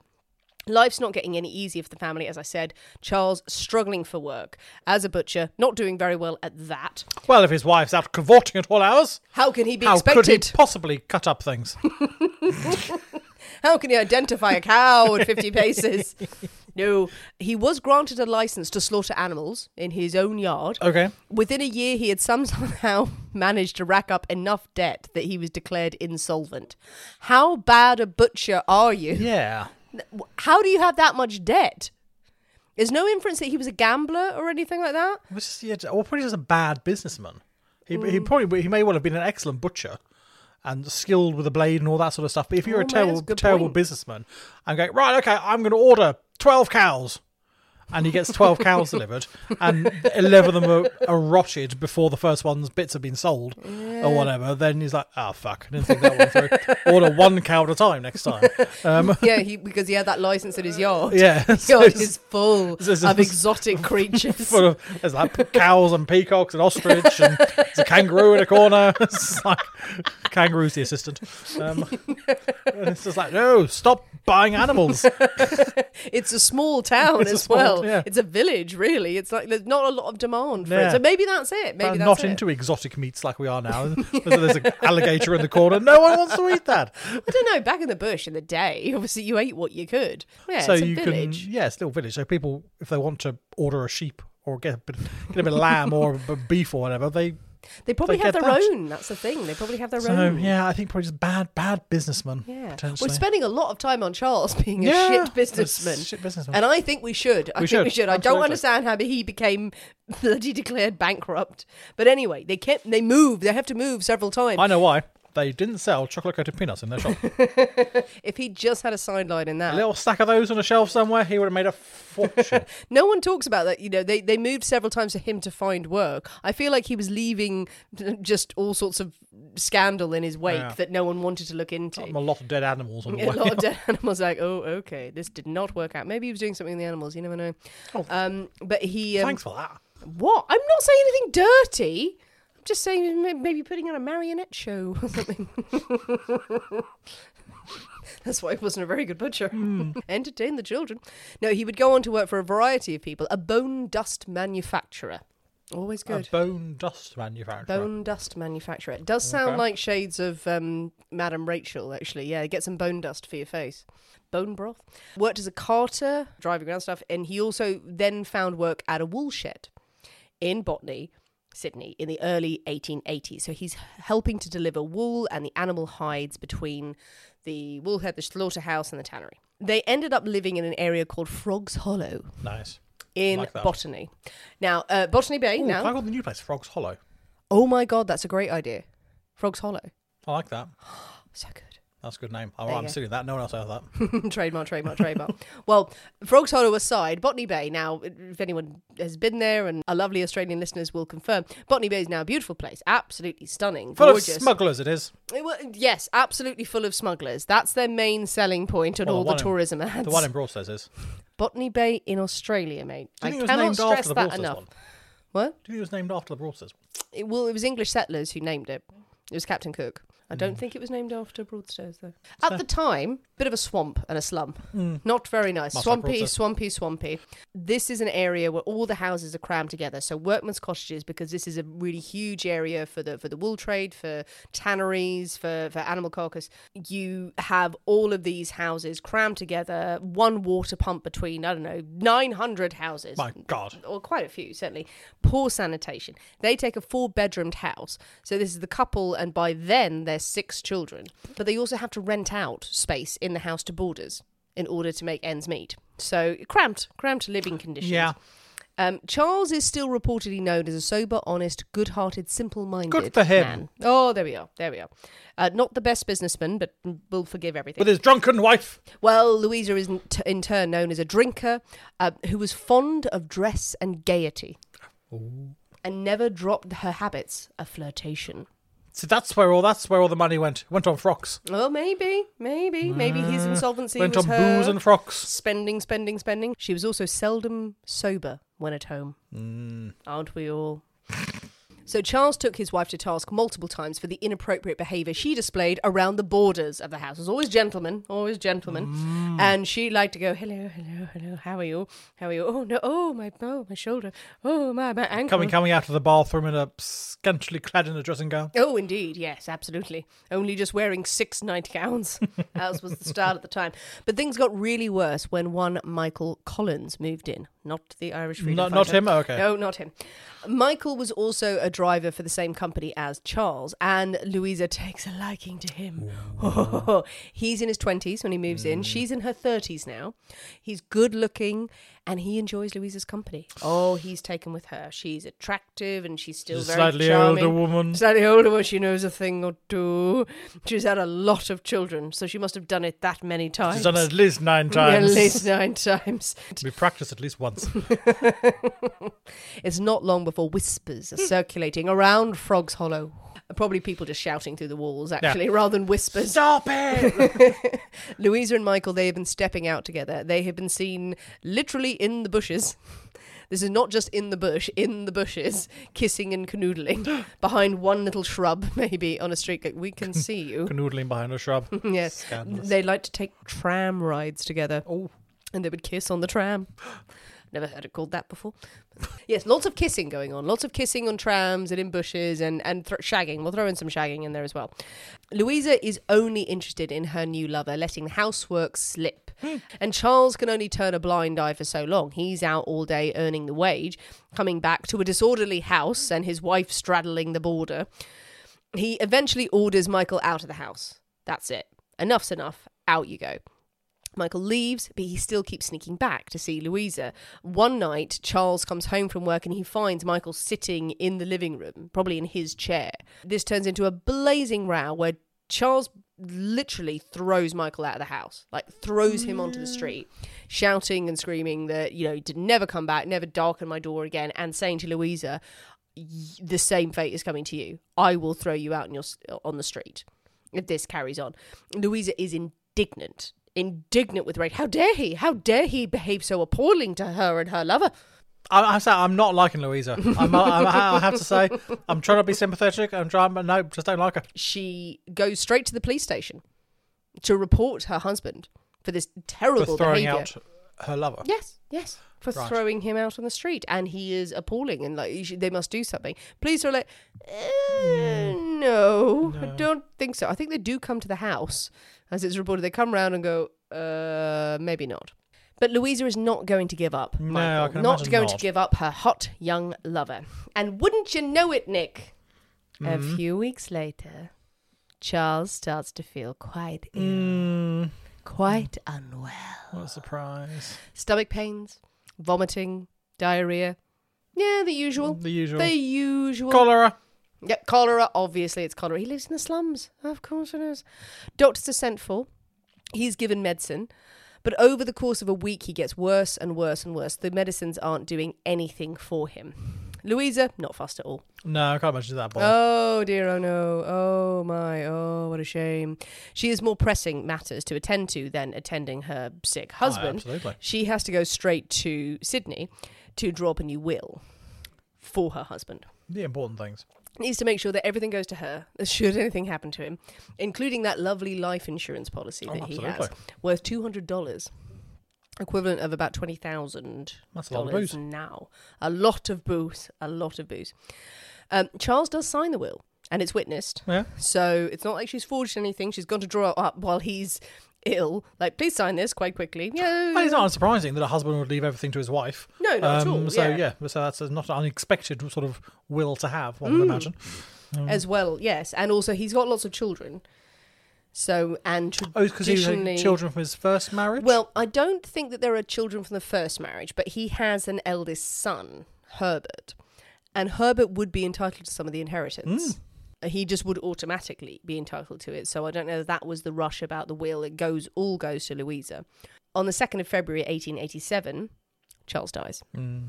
Life's not getting any easier for the family, as I said. Charles struggling for work as a butcher, not doing very well at that. Well, if his wife's out cavorting at all hours, How can he be how could he expected? possibly cut up things? How can he identify a cow at 50 paces? No, he was granted a license to slaughter animals in his own yard. Okay. Within a year, he had somehow managed to rack up enough debt that he was declared insolvent. How bad a butcher are you? Yeah. How do you have that much debt? There's no inference that he was a gambler or anything like that. It was just, yeah, or probably just a bad businessman. He, he Mm. probably he may well have been an excellent butcher and skilled with a blade and all that sort of stuff. But if you're Oh, a terrible terrible point. businessman, I'm going right. Okay, I'm going to order twelve cows, and he gets twelve cows delivered, and eleven of them are, are rotted before the first one's bits have been sold or whatever. Then he's like, oh fuck, I didn't think that one through. order one cow at a time next time. Um, Yeah, he, because he had that license in his yard. yeah, His so yard is full it's- of exotic creatures. full of there's like cows and peacocks and ostrich and there's a kangaroo in a corner. It's like kangaroo's the assistant. Um, and it's just like no, stop buying animals. It's a small town It's as small- well. Yeah. It's a village, really. It's like there's not a lot of demand for it. So maybe that's it. Maybe that's not it. into exotic meats like we are now. There's, there's an alligator in the corner. No one wants to eat that. I don't know. Back in the bush in the day, obviously you ate what you could. Yeah, so it's a you village. can, yeah, it's still village. So people, if they want to order a sheep or get a bit, get a bit of lamb or a beef or whatever, they. They probably they have their that. own. That's the thing. They probably have their So own. yeah, I think probably just bad, bad businessman. Yeah. We're spending a lot of time on Charles being a Yeah, shit businessman. shit businessman. And I think we should. I We think we should, should. I don't understand how he became bloody declared bankrupt. But anyway, they kept they moved. They have to move several times. I know why. They didn't sell chocolate coated peanuts in their shop. If he just had a sideline in that. a little stack of those on a shelf somewhere, he would have made a fortune. No one talks about that. You know, they, they moved several times for him to find work. I feel like he was leaving just all sorts of scandal in his wake Yeah. that no one wanted to look into. a lot of dead animals on the a way. lot of dead animals like, oh, okay, this did not work out. Maybe he was doing something with the animals. You never know. Um, but he. Um, Oh. Thanks for that. What? I'm not saying anything dirty. I'm just saying maybe putting on a marionette show or something. That's why he wasn't a very good butcher. Hmm. Entertain the children. No, he would go on to work for a variety of people. A bone dust manufacturer. Always good. A bone dust manufacturer. Bone dust manufacturer. It does sound Okay. like shades of um, Madame Rachel, actually. Yeah, get some bone dust for your face. Bone broth. Worked as a carter, driving around stuff, and he also then found work at a wool shed in Botany, Sydney, in the early 1880s. So he's helping to deliver wool and the animal hides between the wool head, the slaughterhouse, and the tannery. They ended up living in an area called Frog's Hollow Nice. in Like. Botany. Now, uh, Botany Bay, Ooh, now. I got the new place, Frog's Hollow. Oh my god, that's a great idea. Frog's Hollow. I like that. So good. That's a good name. Oh, I'm stealing that. No one else has that. trademark, trademark, trademark. well, Frogs Hollow aside, Botany Bay. Now, if anyone has been there, and our lovely Australian listeners will confirm, Botany Bay is now a beautiful place, absolutely stunning, Full gorgeous. of smugglers, it is. It wa- yes, absolutely full of smugglers. That's their main selling point on Well, all the the one in- tourism ads. The one in Broadstairs is. Botany Bay in Australia, mate. I you think it was cannot stress that enough. one? What? Do you think it was named after the Broadstairs? It, well, it was English settlers who named it. It was Captain Cook. I Hmm. don't think it was named after Broadstairs, though. At the time, bit of a swamp and a slum. Not very nice. Much like swampy, swampy, swampy. This is an area where all the houses are crammed together. So workmen's cottages, because this is a really huge area for the for the wool trade, for tanneries, for for animal carcass. You have all of these houses crammed together. One water pump between I don't know nine hundred houses My God. or quite a few certainly poor sanitation they take a four bedroomed house so this is the couple and by then there's six children but they also have to rent out space in the house to boarders in order to make ends meet so cramped cramped living conditions Yeah. um, Charles is still reportedly known as a sober, honest, good-hearted, simple-minded Good for him. man. Oh, there we are. There we are. Uh, not the best businessman, but we'll forgive everything. With his drunken wife. Well, Louisa is in, t- in turn known as a drinker uh, who was fond of dress and gaiety and never dropped her habits of flirtation. See, that's where all that's where all the money went. Went on frocks. Well, maybe, maybe, maybe his insolvency Went was on her booze and frocks. spending, spending, spending. She was also seldom sober when at home. Mm. Aren't we all? So Charles took his wife to task multiple times for the inappropriate behaviour she displayed around the boarders of the house. It was always gentlemen, always gentlemen, Mm. and she liked to go, "Hello, hello, hello. How are you? How are you? Oh no, oh my, oh my shoulder, oh my, my ankle." Coming coming out of the bathroom in a scantily clad in a dressing gown. Oh, indeed, yes, absolutely. Only just wearing six nightgowns, as was the start at the time. But things got really worse when one Michael Collins moved in, not the Irish freedom Not- not him? Oh, okay. No, not him. Michael was also a driver for the same company as Charles, and Louisa takes a liking to him. he's in his 20s when he moves Mm. in. She's in her 30s now. He's good looking, and he enjoys Louisa's company. Oh, he's taken with her. She's attractive, and she's still She's a very slightly charming. older woman. Slightly older, but she knows a thing or two. She's had a lot of children, so she must have done it that many times. She's done it at least nine Yeah, times. At least nine times. We practiced at least once. It's not long before whispers are circulating around Frog's Hollow. Probably people just shouting through the walls, actually, rather than whispers. Stop it! Louisa and Michael, they have been stepping out together. They have been seen literally in the bushes. This is not just in the bush, in the bushes, kissing and canoodling behind one little shrub, maybe on a street. Like, we can see you. Canoodling behind a shrub. yes. Scandalous. They like to take tram rides together. Oh. And they would kiss on the tram. Never heard it called that before. yes, lots of kissing going on. Lots of kissing on trams and in bushes and, and th- shagging. We'll throw in some shagging in there as well. Louisa is only interested in her new lover, letting the housework slip. Hmm. And Charles can only turn a blind eye for so long. He's out all day earning the wage, coming back to a disorderly house and his wife straddling the border. He eventually orders Michael out of the house. That's it. Enough's enough. Out you go. Michael leaves, but he still keeps sneaking back to see Louisa. One night, Charles comes home from work and he finds Michael sitting in the living room, probably in his chair. This turns into a blazing row where Charles literally throws Michael out of the house, like throws him onto the mm. street, shouting and screaming that, you know, to never come back, never darken my door again, and saying to Louisa, the same fate is coming to you. I will throw you out in your, on the street if this carries on. Louisa is indignant, indignant with rage. How dare he? How dare he behave so appalling to her and her lover? I, I say I'm not liking Louisa. I'm, I'm, I have to say, I'm trying to be sympathetic. I'm trying, but no, just don't like her. She goes straight to the police station to report her husband for this terrible For throwing behavior. out her lover. Yes, yes, for Right. throwing him out on the street, and he is appalling, and like should, they must do something. Police are like, eh, no, I don't think so. I think they do come to the house, as it's reported. They come round and go, uh, maybe not. But Louisa is not going to give up. No, Michael. I can not going to give up her hot young lover. And wouldn't you know it, Nick? A Mm-hmm. few weeks later, Charles starts to feel quite ill, Mm, quite unwell what a surprise. stomach pains, vomiting, diarrhea. Yeah, the usual. The usual. The usual. Cholera. Yeah, cholera. Obviously, it's cholera. He lives in the slums. Of course it is. Doctors are sent for. He's given medicine. But over the course of a week, he gets worse and worse and worse. The medicines aren't doing anything for him. Louisa, not fast at all. No, I can't imagine that. Boy. Oh dear, oh no, oh my, oh what a shame. She has more pressing matters to attend to than attending her sick oh, husband. absolutely. She has to go straight to Sydney to draw up a new will for her husband. the important things. Needs to make sure that everything goes to her, should anything happen to him, including that lovely life insurance policy Oh, that he has, worth two hundred dollars, equivalent of about twenty thousand That's a lot of dollars booze. now. A lot of booze, a lot of booze. Um, Charles does sign the will, and it's witnessed. Yeah. So it's not like she's forged anything. She's gone to draw it up while he's ill. Like, please sign this quite quickly. Yeah. Well, it's not unsurprising that a husband would leave everything to his wife. No, not at um, all, Um, So yeah. yeah. so that's not an unexpected sort of will to have. One would mm. imagine. Um, as well. Yes, and also he's got lots of children. So and Oh, because he traditionally, had children from his first marriage. Well, I don't think that there are children from the first marriage, but he has an eldest son, Herbert, and Herbert would be entitled to some of the inheritance. Mm. He just would automatically be entitled to it. So I don't know if that was the rush about the will. It goes all goes to Louisa. On the second of February, eighteen eighty-seven, Charles dies. Mm.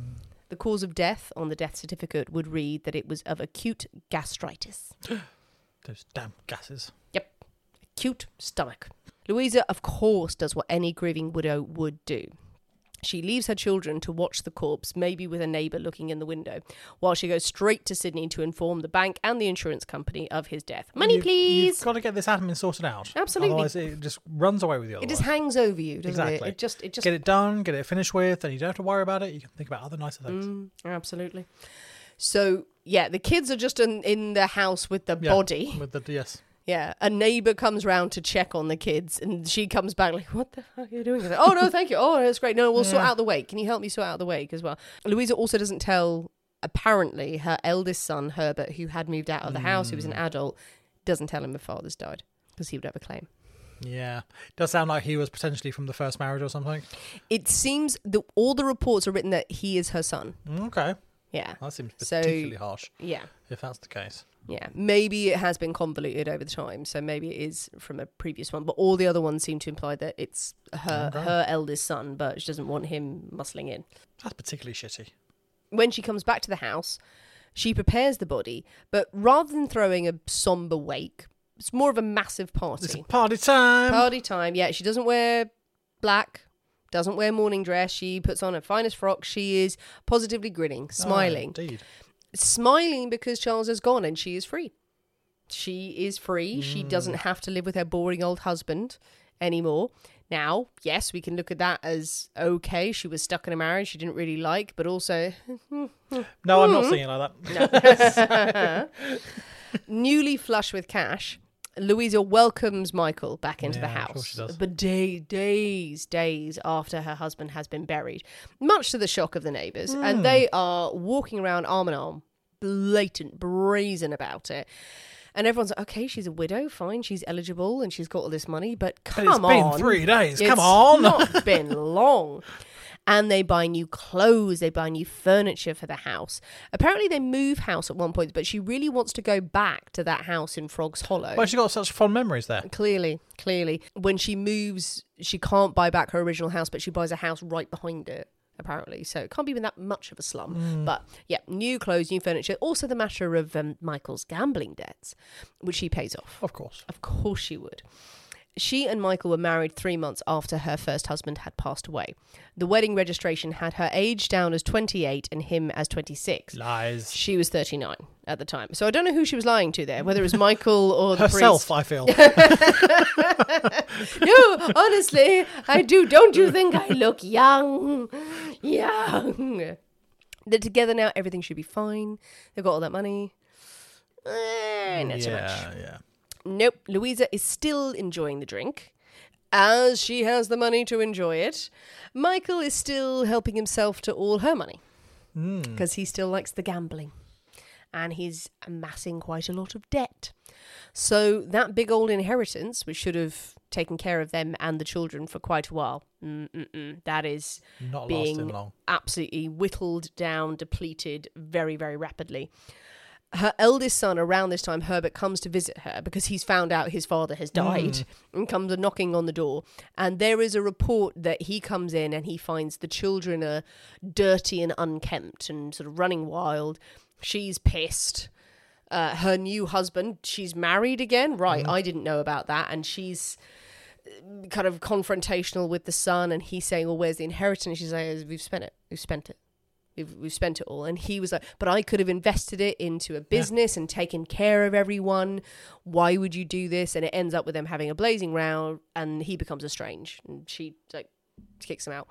The cause of death on the death certificate would read that it was of acute gastritis. those damn gases. Yep. Acute stomach. Louisa, of course, does what any grieving widow would do. She leaves her children to watch the corpse, maybe with a neighbour looking in the window, while she goes straight to Sydney to inform the bank and the insurance company of his death. Money, You've- please! You've got to get this admin sorted out. Absolutely. Otherwise, it just runs away with you. it just hangs over you, doesn't exactly. it? It just, it just, get it done, get it finished with, and you don't have to worry about it. You can think about other nicer things. Mm, absolutely. So, yeah, the kids are just in, in the house with the Yeah, body. with the yes. Yeah, a neighbor comes round to check on the kids, and she comes back like, "What the fuck are you doing?" Like, oh no, thank you. Oh, that's great. No, we'll sort out the wake. Can you help me sort out the wake as well? Louisa also doesn't tell. Apparently, her eldest son Herbert, who had moved out of the house, who was an mm. adult, doesn't tell him her father's died because he would have a claim. Yeah, does sound like he was potentially from the first marriage or something. It seems that all the reports are written that he is her son. Mm, okay, Yeah, that seems So- particularly harsh yeah. if that's the case. Yeah, maybe it has been convoluted over the time, so maybe it is from a previous one. But all the other ones seem to imply that it's her Okay. her eldest son, but she doesn't want him muscling in. That's particularly shitty. When she comes back to the house, she prepares the body, but rather than throwing a somber wake, it's more of a massive It's party. party time. Party time. Yeah, she doesn't wear black, doesn't wear mourning dress. She puts on her finest frock. She is positively grinning, Ah, smiling indeed. Smiling because Charles has gone and she is free. She is free. She doesn't have to live with her boring old husband anymore. Now, yes, we can look at that as okay. She was stuck in a marriage she didn't really like, but also No, I'm Hmm. not seeing it like that. newly flush with cash. Louisa welcomes Michael back into the Yeah, of course house, but day, days, days after her husband has been buried, much to the shock of the neighbours, Hmm. and they are walking around arm in arm, blatant, brazen about it. And everyone's like, okay, she's a widow, fine, she's eligible, and she's got all this money, but come it's been on, three days, come It's on. not been long. And they buy new clothes, they buy new furniture for the house. Apparently, they move house at one point, but she really wants to go back to that house in Frog's Hollow. Well, she got such fond memories there. Clearly, clearly. When she moves, she can't buy back her original house, but she buys a house right behind it, apparently. So it can't be even that much of a slum. But yeah, new clothes, new furniture. Also, the matter of um, Michael's gambling debts, which she pays off. Of course. Of course she would. She and Michael were married three months after her first husband had passed away. The wedding registration had her age down as 28 and him as 26. Lies. She was 39 at the time. So I don't know who she was lying to there, whether it was Michael or the Herself, priest. I feel. No, honestly, I do. Don't you think I look young? Young. They're together now. Everything should be fine. They've got all that money. Eh, not so much. yeah, yeah. Nope, Louisa is still enjoying the drink, as she has the money to enjoy it. Michael is still helping himself to all her money hmm. because he still likes the gambling and he's amassing quite a lot of debt. So that big old inheritance, which should have taken care of them and the children for quite a while, that is Not being lasting long. absolutely whittled down, depleted very, very rapidly. Her eldest son around this time herbert comes to visit her because he's found out his father has died and comes a knocking on the door. And there is a report that he comes in and he finds the children are dirty and unkempt and sort of running wild. She's pissed. Uh, her new husband she's married again. Right i didn't know about that. And she's uh, kind of confrontational with the son and he's saying well where's the inheritance? She's like we've spent it. We've spent it We've, we've spent it all. And he was like, but I could have invested it into a business and taken care of everyone. Why would you do this? And it ends up with them having a blazing row and he becomes estranged. And she like kicks him out.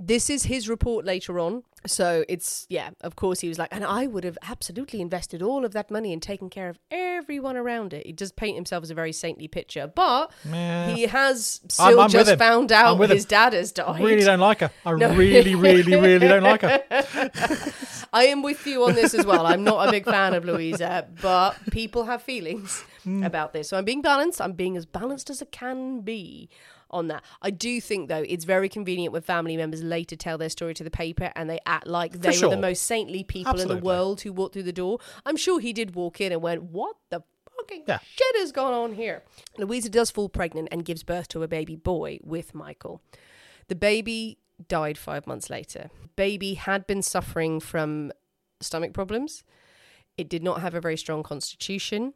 This is his report later on. So it's, yeah, of course he was like, and I would have absolutely invested all of that money and taken care of everyone around it. He does paint himself as a very saintly picture, but Meh. he has I'm- still I'm just found out with him. his dad has died. I really don't like her. I No. really, really, really don't like her. I am with you on this as well. I'm not a big fan of Louisa, but people have feelings Hmm. about this. So I'm being balanced. I'm being as balanced as I can be on that. I do think though it's very convenient when family members later tell their story to the paper and they act like they were the most saintly people in the world who walked through the door. I'm sure he did walk in and went, "What the fucking Yeah. shit has gone on here?" Louisa does fall pregnant and gives birth to a baby boy with Michael. The baby died five months later. Baby had been suffering from stomach problems. It did not have a very strong constitution.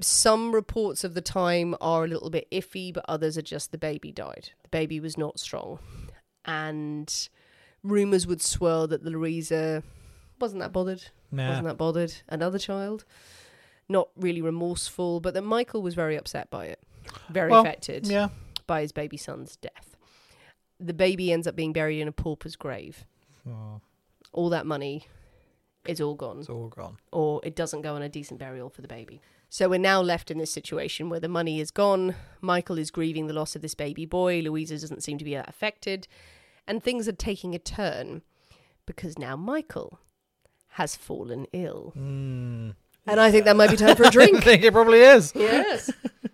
Some reports of the time are a little bit iffy, but others are just the baby died. The baby was not strong. And rumours would swirl that the Louisa wasn't that bothered. Nah. Wasn't that bothered. Another child. Not really remorseful, but that Michael was very upset by it. Very Well, affected Yeah. by his baby son's death. The baby ends up being buried in a pauper's grave. Oh, All that money is all gone, it's all gone. or it doesn't go on a decent burial for the baby. So we're now left in this situation where the money is gone. Michael is grieving the loss of this baby boy. Louisa doesn't seem to be that affected. And things are taking a turn because now Michael has fallen ill. Hmm. And I think that might be time for a drink. I think it probably is. yes.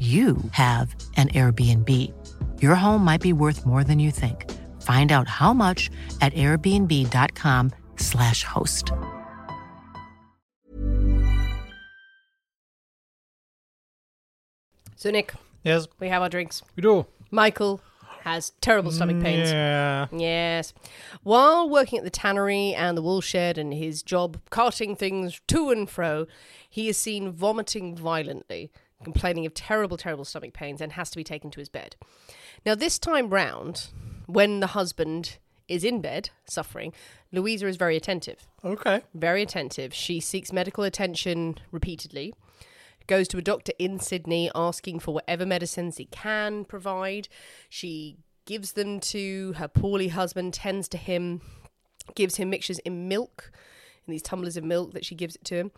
you have an Airbnb. Your home might be worth more than you think. Find out how much at airbnb.com/slash host. So, Nick, Yes, we have our drinks. we do. Michael has terrible stomach mm, pains. Yeah. Yes. While working at the tannery and the wool shed and his job carting things to and fro, he is seen vomiting violently, complaining of terrible, terrible stomach pains, and has to be taken to his bed. Now, this time round, when the husband is in bed suffering, Louisa is very attentive. Okay. Very attentive. She seeks medical attention repeatedly. Goes to a doctor in Sydney asking for whatever medicines he can provide. She gives them to her poorly husband, tends to him, gives him mixtures in milk, in these tumblers of milk that she gives it to him.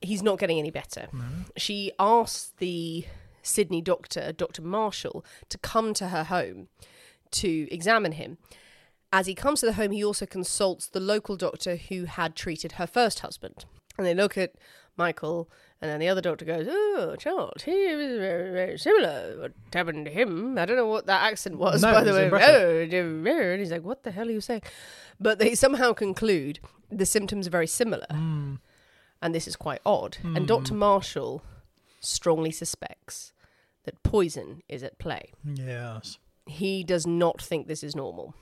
He's not getting any better. She asks the Sydney doctor, Dr. Marshall, to come to her home to examine him. As he comes to the home, he also consults the local doctor who had treated her first husband. And they look at Michael, and then the other doctor goes, Oh, Charles, he was very, very similar. What happened to him? I don't know what that accent was, No, by the way. impressive. Oh, and he's like, What the hell are you saying? But they somehow conclude the symptoms are very similar. And this is quite odd. And Dr. Marshall strongly suspects that poison is at play Yes. he does not think this is normal.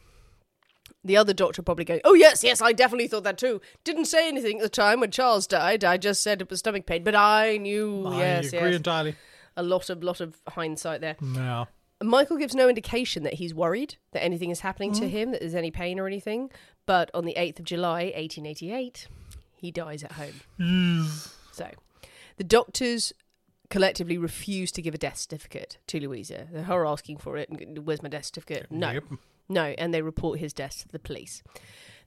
The other doctor probably going, Oh, yes, yes, I definitely thought that too. Didn't say anything at the time when Charles died. I just said it was stomach pain, but I knew. I yes, agree yes. entirely. A lot of, lot of hindsight there. Yeah. Michael gives no indication that he's worried that anything is happening Mm. to him, that there's any pain or anything. But on the 8th of July, 1888, he dies at home. So, the doctors collectively refuse to give a death certificate to Louisa. They're her asking for it. Where's my death certificate? No. Yep. No, and they report his death to the police.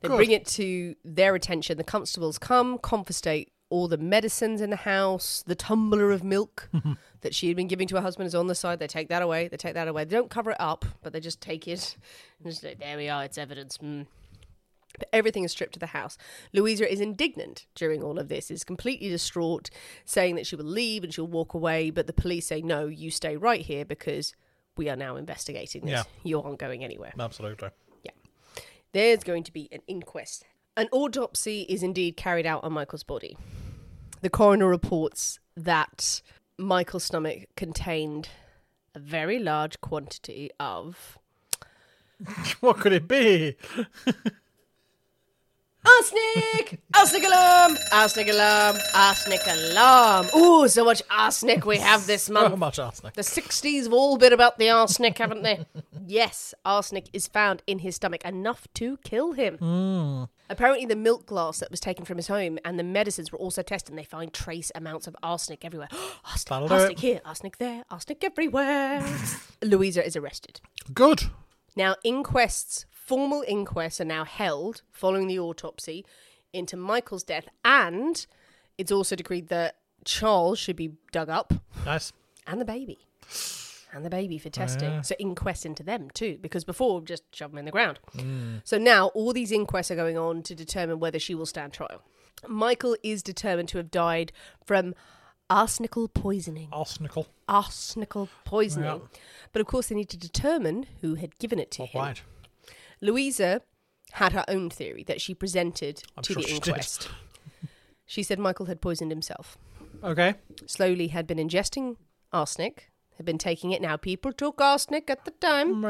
They Good. bring it to their attention. The constables come, confiscate all the medicines in the house, the tumbler of milk that she had been giving to her husband is on the side. They take that away. They take that away. They don't cover it up, but they just take it. And just like, there we are. It's evidence. Mm. Everything is stripped to the house. Louisa is indignant during all of this, is completely distraught, saying that she will leave and she'll walk away. But the police say, no, you stay right here because we are now investigating this. Yeah. You aren't going anywhere. Absolutely. Yeah. There's going to be an inquest. An autopsy is indeed carried out on Michael's body. The coroner reports that Michael's stomach contained a very large quantity of What could it be? arsenic! arsenic alarm! Arsenic alarm! Arsenic alarm! Ooh, so much arsenic we have this So month. much arsenic. The 60s have all been about the arsenic, haven't they? yes, arsenic is found in his stomach, enough to kill him. Hmm. Apparently, the milk glass that was taken from his home and the medicines were also tested, and they find trace amounts of arsenic everywhere. arsenic, That'll arsenic here, arsenic there, arsenic everywhere. Louisa is arrested. Good. Now, inquests, formal inquests, are now held following the autopsy into Michael's death, and it's also decreed that Charles should be dug up Nice. and the baby. And the baby for testing. So inquests into them too, because before just shove them in the ground. Mm. So now all these inquests are going on to determine whether she will stand trial. Michael is determined to have died from arsenical poisoning. Arsenical. Arsenical poisoning. But of course, they need to determine who had given it to him. Right. Louisa had her own theory that she presented I'm to sure the she did. inquest. She said Michael had poisoned himself. Okay. Slowly had been ingesting arsenic, had been taking it. Now people took arsenic at the time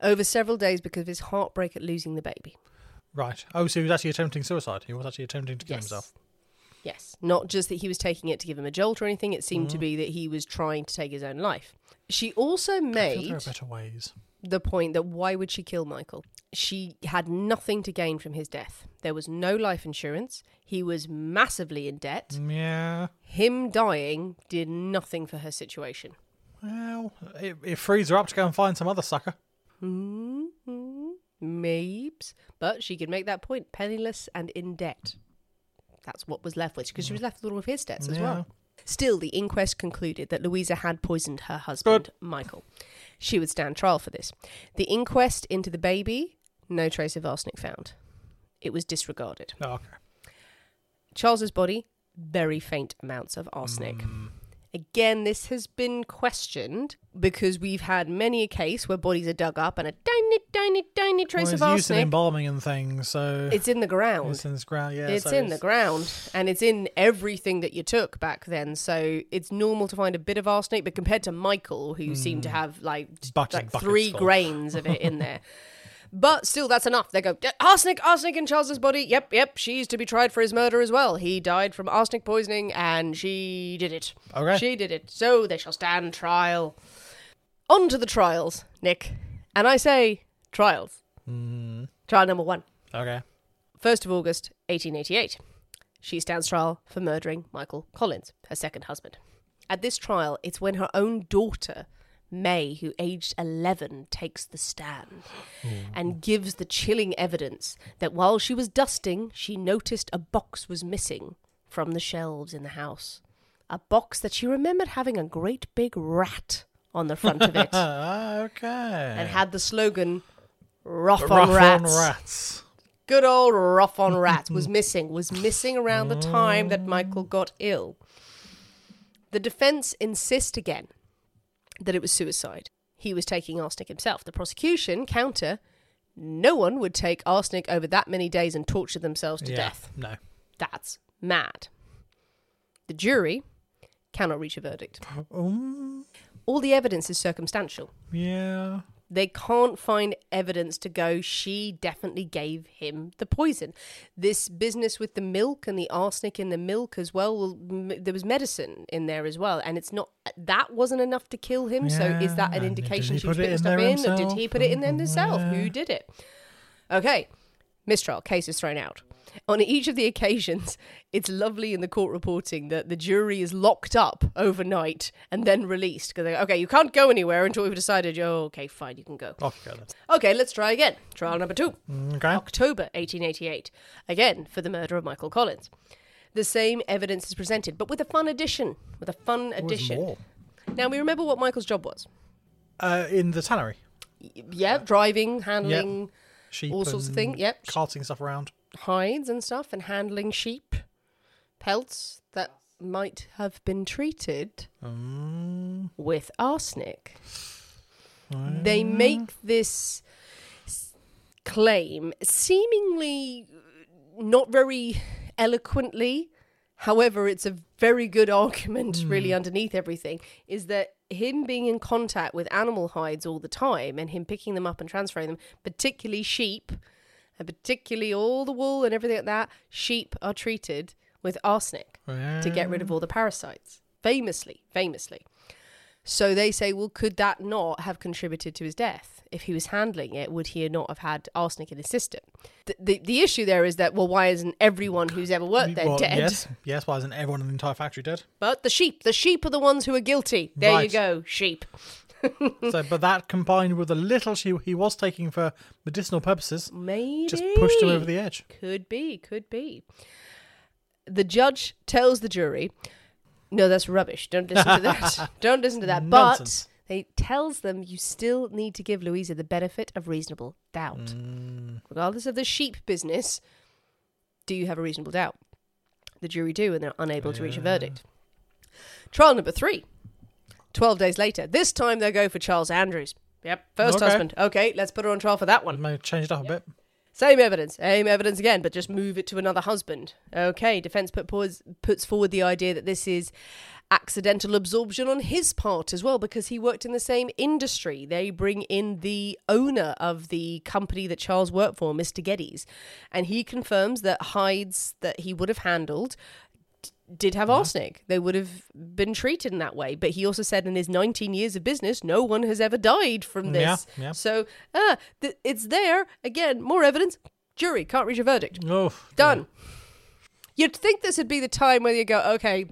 over several days because of his heartbreak at losing the baby. Right. Oh, so he was actually attempting suicide. He was actually attempting to kill himself. Yes, not just that he was taking it to give him a jolt or anything. It seemed Mm. to be that he was trying to take his own life. She also feel there made are better ways. the point that why would she kill Michael? She had nothing to gain from his death. There was no life insurance. He was massively in debt. Yeah. Him dying did nothing for her situation. Well, it, it frees her up to go and find some other sucker. Mm-hmm. Mabes. But she could make that point penniless and in debt. That's what was left with because she was left with all of his debts as Yeah. well. Still, the inquest concluded that Louisa had poisoned her husband, Good. Michael. She would stand trial for this. The inquest into the baby, no trace of arsenic found. It was disregarded. Oh, okay. Charles's body, very faint amounts of arsenic. Hmm. Again, this has been questioned because we've had many a case where bodies are dug up and a tiny, tiny, tiny trace well, of arsenic. it's used in embalming and things, so It's in the ground. it's in this ground. Yeah, it's so in the ground and it's in everything that you took back then. So it's normal to find a bit of arsenic, but compared to Michael, who seemed to hmm. have like, Buckets like three full. grains of it in there. But still, that's enough. They go, arsenic, arsenic in Charles's body. Yep, yep, she's to be tried for his murder as well. He died from arsenic poisoning and she did it. Okay. She did it. So they shall stand trial. On to the trials, Nick. And I say trials mm-hmm. Trial number one. Okay. 1st of August 1888. She stands trial for murdering Michael Collins, her second husband. At this trial, it's when her own daughter, May, who aged 11, takes the stand mm. and gives the chilling evidence that while she was dusting, she noticed a box was missing from the shelves in the house. A box that she remembered having a great big rat on the front of it okay. and had the slogan, Rough, Rough on rats. on rats. Good old rough on rats was missing, was missing around the time that mm. Michael got ill. The defense insist again that it was suicide. He was taking arsenic himself. The prosecution counter no one would take arsenic over that many days and torture themselves to yeah. death. No. That's mad. The jury cannot reach a verdict. Um, All the evidence is circumstantial. yeah. They can't find evidence to go, she definitely gave him the poison. This business with the milk and the arsenic in the milk as well, well m- there was medicine in there as well. And it's not, that wasn't enough to kill him. so is that an indication she was putting stuff in? Or did he put it in there himself? Yeah. Who did it? Okay, mistrial, case is thrown out. On each of the occasions, it's lovely in the court reporting that the jury is locked up overnight and then released. Because they okay, you can't go anywhere until we've decided, oh, okay, fine, you can go. Off you go then. Okay, let's try again. Trial number two. Okay. October 1888. Again, for the murder of Michael Collins. The same evidence is presented, but with a fun addition. With a fun addition. Now, we remember what Michael's job was. Uh, in the tannery. Y- Yeah, driving, handling Sheep all sorts of things. Yep. Carting stuff around. hides and stuff and handling sheep pelts that might have been treated Um, with arsenic. They make this claim seemingly not very eloquently. However, it's a very good argument, really, underneath everything, is that him being in contact with animal hides all the time and him picking them up and transferring them, particularly sheep, and particularly all the wool and everything like that, sheep are treated with arsenic to get rid of all the parasites. Famously, famously. So they say, well, could that not have contributed to his death? If he was handling it, would he not have had arsenic in his system? The, the, the issue there is that, well, why isn't everyone who's ever worked there well, dead? Yes. Yes. Why isn't everyone in the entire factory dead? But the sheep, the sheep are the ones who are guilty. There you go, sheep. so, but that combined with the little she he was taking for medicinal purposes, Maybe. just pushed him over the edge. Could be, could be. The judge tells the jury, no, that's rubbish. Don't listen to that. Don't listen to that. Nonsense. But he tells them you still need to give Louisa the benefit of reasonable doubt. Mm. Regardless of the sheep business, do you have a reasonable doubt? The jury do, and they're unable to reach a verdict. Trial number three. 12 days later. This time they go for Charles Andrews. Yep, first Okay. husband. Okay, let's put her on trial for that one. May change it up a bit. Same evidence, same evidence again, but just move it to another husband. Okay, defense put pause, puts forward the idea that this is accidental absorption on his part as well because he worked in the same industry. They bring in the owner of the company that Charles worked for, Mr. Geddes, and he confirms that hides that he would have handled did have arsenic. They would have been treated in that way. But he also said in his 19 years of business, no one has ever died from Yeah, this. yeah. So, ah, th- it's there. Again, more evidence. Jury can't reach a verdict. Oh, Done. You'd think this would be the time where you go, okay,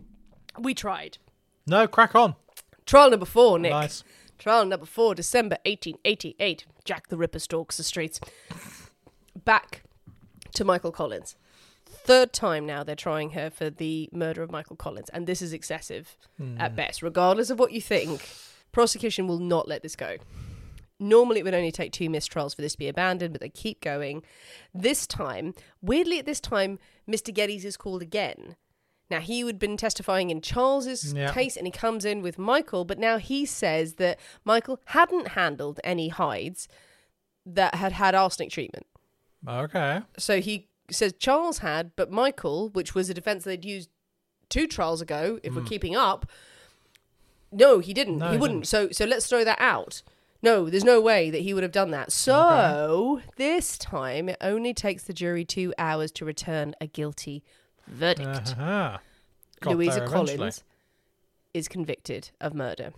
we tried. No, crack on. Trial number four, Nick. Nice. Trial number four, December 1888. Jack the Ripper stalks the streets. Back to Michael Collins. Third time now they're trying her for the murder of Michael Collins, and this is excessive hmm. at best. Regardless of what you think, prosecution will not let this go. Normally, it would only take two mistrials for this to be abandoned, but they keep going. This time, weirdly, at this time, Mr. Geddes is called again. Now, he had been testifying in Charles's Yeah. case, and he comes in with Michael, but now he says that Michael hadn't handled any hides that had had arsenic treatment. Okay. So he says Charles had, but Michael, which was a defense they'd used two trials ago, if we're keeping up, no, he didn't. Hmm. No, he he wouldn't. didn't. So so let's throw that out. No, there's no way that he would have done that. So this time, it only takes the jury two hours to return a guilty verdict. Uh-huh. Louisa. Collins is convicted of murder.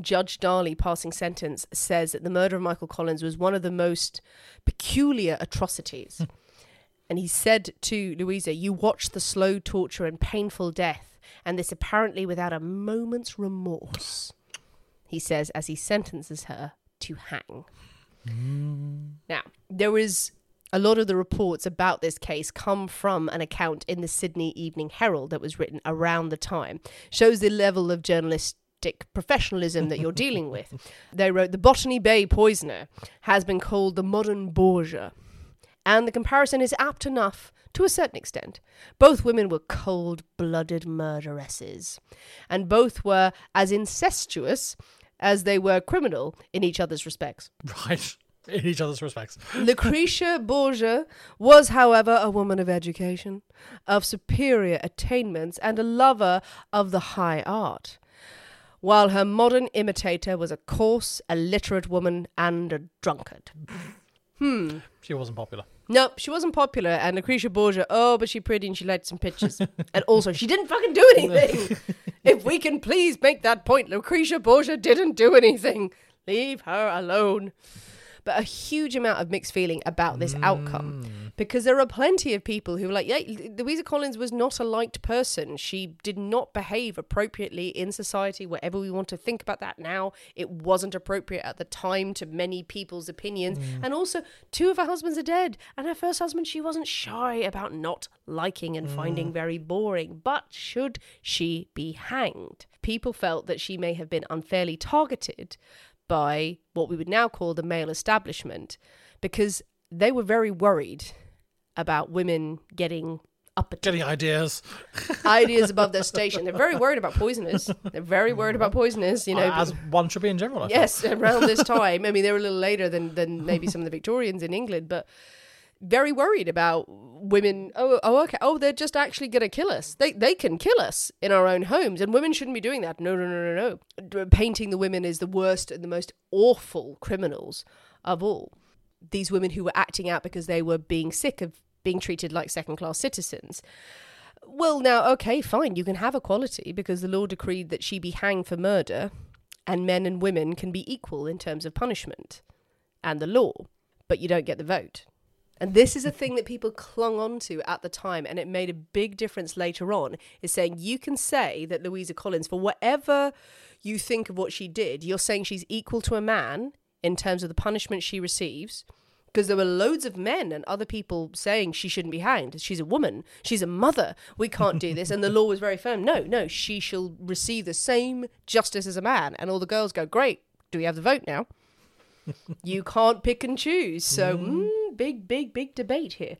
Judge Darley, passing sentence, says that the murder of Michael Collins was one of the most peculiar atrocities. And he said to Louisa, You watch the slow torture and painful death, and this apparently without a moment's remorse. He says as he sentences her to hang. Now, there is a lot of the reports about this case come from an account in the Sydney Evening Herald that was written around the time. Shows the level of journalistic professionalism that you're dealing with. They wrote the Botany Bay poisoner has been called the modern Borgia. And the comparison is apt enough to a certain extent. Both women were cold blooded murderesses, and both were as incestuous as they were criminal in each other's respects. Right. In each other's respects. Lucretia Borgia was, however, a woman of education, of superior attainments, and a lover of the high art, while her modern imitator was a coarse, illiterate woman and a drunkard. Hmm. She wasn't popular. Nope, she wasn't popular, and Lucretia Borgia, oh, but she pretty and she liked some pictures. and also, she didn't fucking do anything. if we can please make that point, Lucretia Borgia didn't do anything. Leave her alone. But a huge amount of mixed feeling about this mm. outcome because there are plenty of people who are like, yeah, Louisa Collins was not a liked person. She did not behave appropriately in society, whatever we want to think about that now. It wasn't appropriate at the time to many people's opinions. Mm. And also, two of her husbands are dead. And her first husband, she wasn't shy about not liking and finding mm. very boring. But should she be hanged? People felt that she may have been unfairly targeted by what we would now call the male establishment because they were very worried about women getting up Getting ideas. ideas above their station. They're very worried about poisoners. They're very worried about poisoners, you know. as one should be in general. I yes, around this time. I mean, they were a little later than than maybe some of the Victorians in England, but very worried about women. Oh, oh, okay. Oh, they're just actually going to kill us. They they can kill us in our own homes, and women shouldn't be doing that. No, no, no, no, no. Painting the women as the worst and the most awful criminals of all. These women who were acting out because they were being sick of being treated like second class citizens. Well, now, okay, fine. You can have equality because the law decreed that she be hanged for murder, and men and women can be equal in terms of punishment and the law, but you don't get the vote. And this is a thing that people clung on to at the time, and it made a big difference later on. Is saying you can say that Louisa Collins, for whatever you think of what she did, you're saying she's equal to a man in terms of the punishment she receives. Because there were loads of men and other people saying she shouldn't be hanged. She's a woman. She's a mother. We can't do this. And the law was very firm. No, no, she shall receive the same justice as a man. And all the girls go, great. Do we have the vote now? You can't pick and choose. So, mm, big, big, big debate here.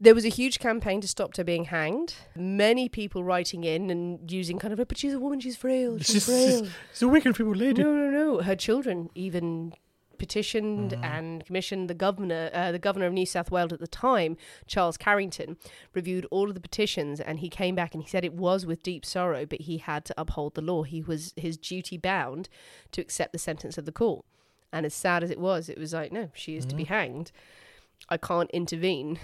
There was a huge campaign to stop her being hanged. Many people writing in and using kind of, a, but she's a woman, she's frail, she's frail. She's a wicked people lady. No, no, no. Her children even petitioned and commissioned the governor, uh, the governor of New South Wales at the time, Charles Carrington, reviewed all of the petitions, and he came back and he said it was with deep sorrow, but he had to uphold the law. He was his duty bound to accept the sentence of the court. And as sad as it was, it was like, no, she is to be hanged. I can't intervene.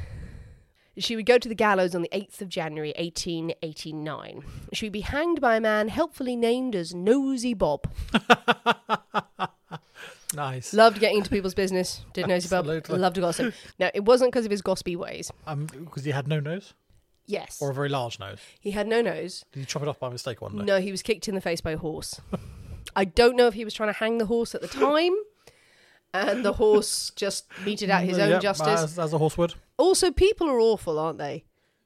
She would go to the gallows on the 8th of January 1889. She would be hanged by a man helpfully named as Nosy Bob. Nice. Loved getting into people's business. Did Nosy Bob. Absolutely. Loved to gossip. Now, it wasn't because of his gossipy ways. Um, because he had no nose Yes. or a very large nose. he had no nose. Did he chop it off by mistake one day? No, he was kicked in the face by a horse. I don't know if he was trying to hang the horse at the time and the horse just meted out his own Yep, justice. As, as a horse would. Also, people are awful, aren't they?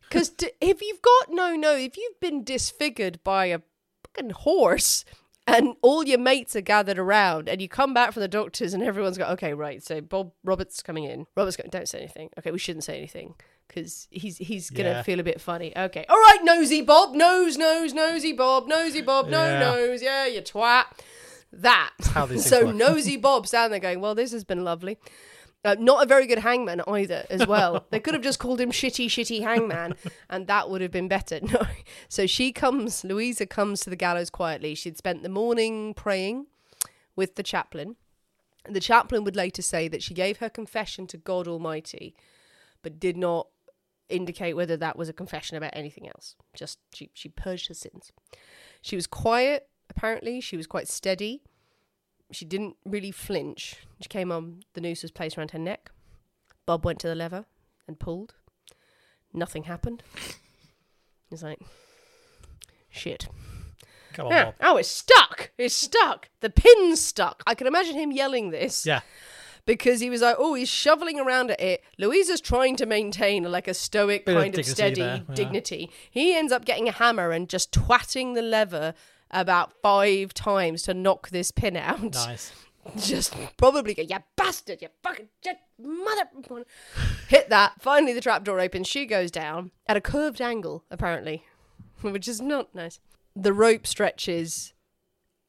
Because if you've got no no, if you've been disfigured by a fucking horse and all your mates are gathered around and you come back from the doctors and everyone's got, okay, right, so Bob Roberts coming in. Robert's going, don't say anything. Okay, we shouldn't say anything because he's he's going to Yeah. feel a bit funny. Okay, all right, nosy Bob, nose, nose, nosy Bob, nosy Bob, no Yeah. nose, yeah, you twat. That. so nosy Bob's down there going, well, this has been lovely. Uh, not a very good hangman either, as well. they could have just called him shitty, shitty hangman, and that would have been better. No. So she comes, Louisa comes to the gallows quietly. She'd spent the morning praying with the chaplain. The chaplain would later say that she gave her confession to God Almighty, but did not indicate whether that was a confession about anything else. Just she, she purged her sins. She was quiet apparently. She was quite steady. She didn't really flinch. She came on, the noose was placed around her neck. Bob went to the lever and pulled. Nothing happened. He's like, shit. Come on, Yeah. Bob. Oh, it's stuck. It's stuck. The pin's stuck. I can imagine him yelling this Yeah. because he was like, oh, he's shoveling around at it. Louisa's trying to maintain like a stoic Bit of kind of, dignity steady there, yeah. dignity. He ends up getting a hammer and just twatting the lever about five times to knock this pin out. Nice. Just probably go, you bastard, you fucking just mother. Hit that. Finally, the trapdoor opens. She goes down at a curved angle, apparently, which is not nice. The rope stretches.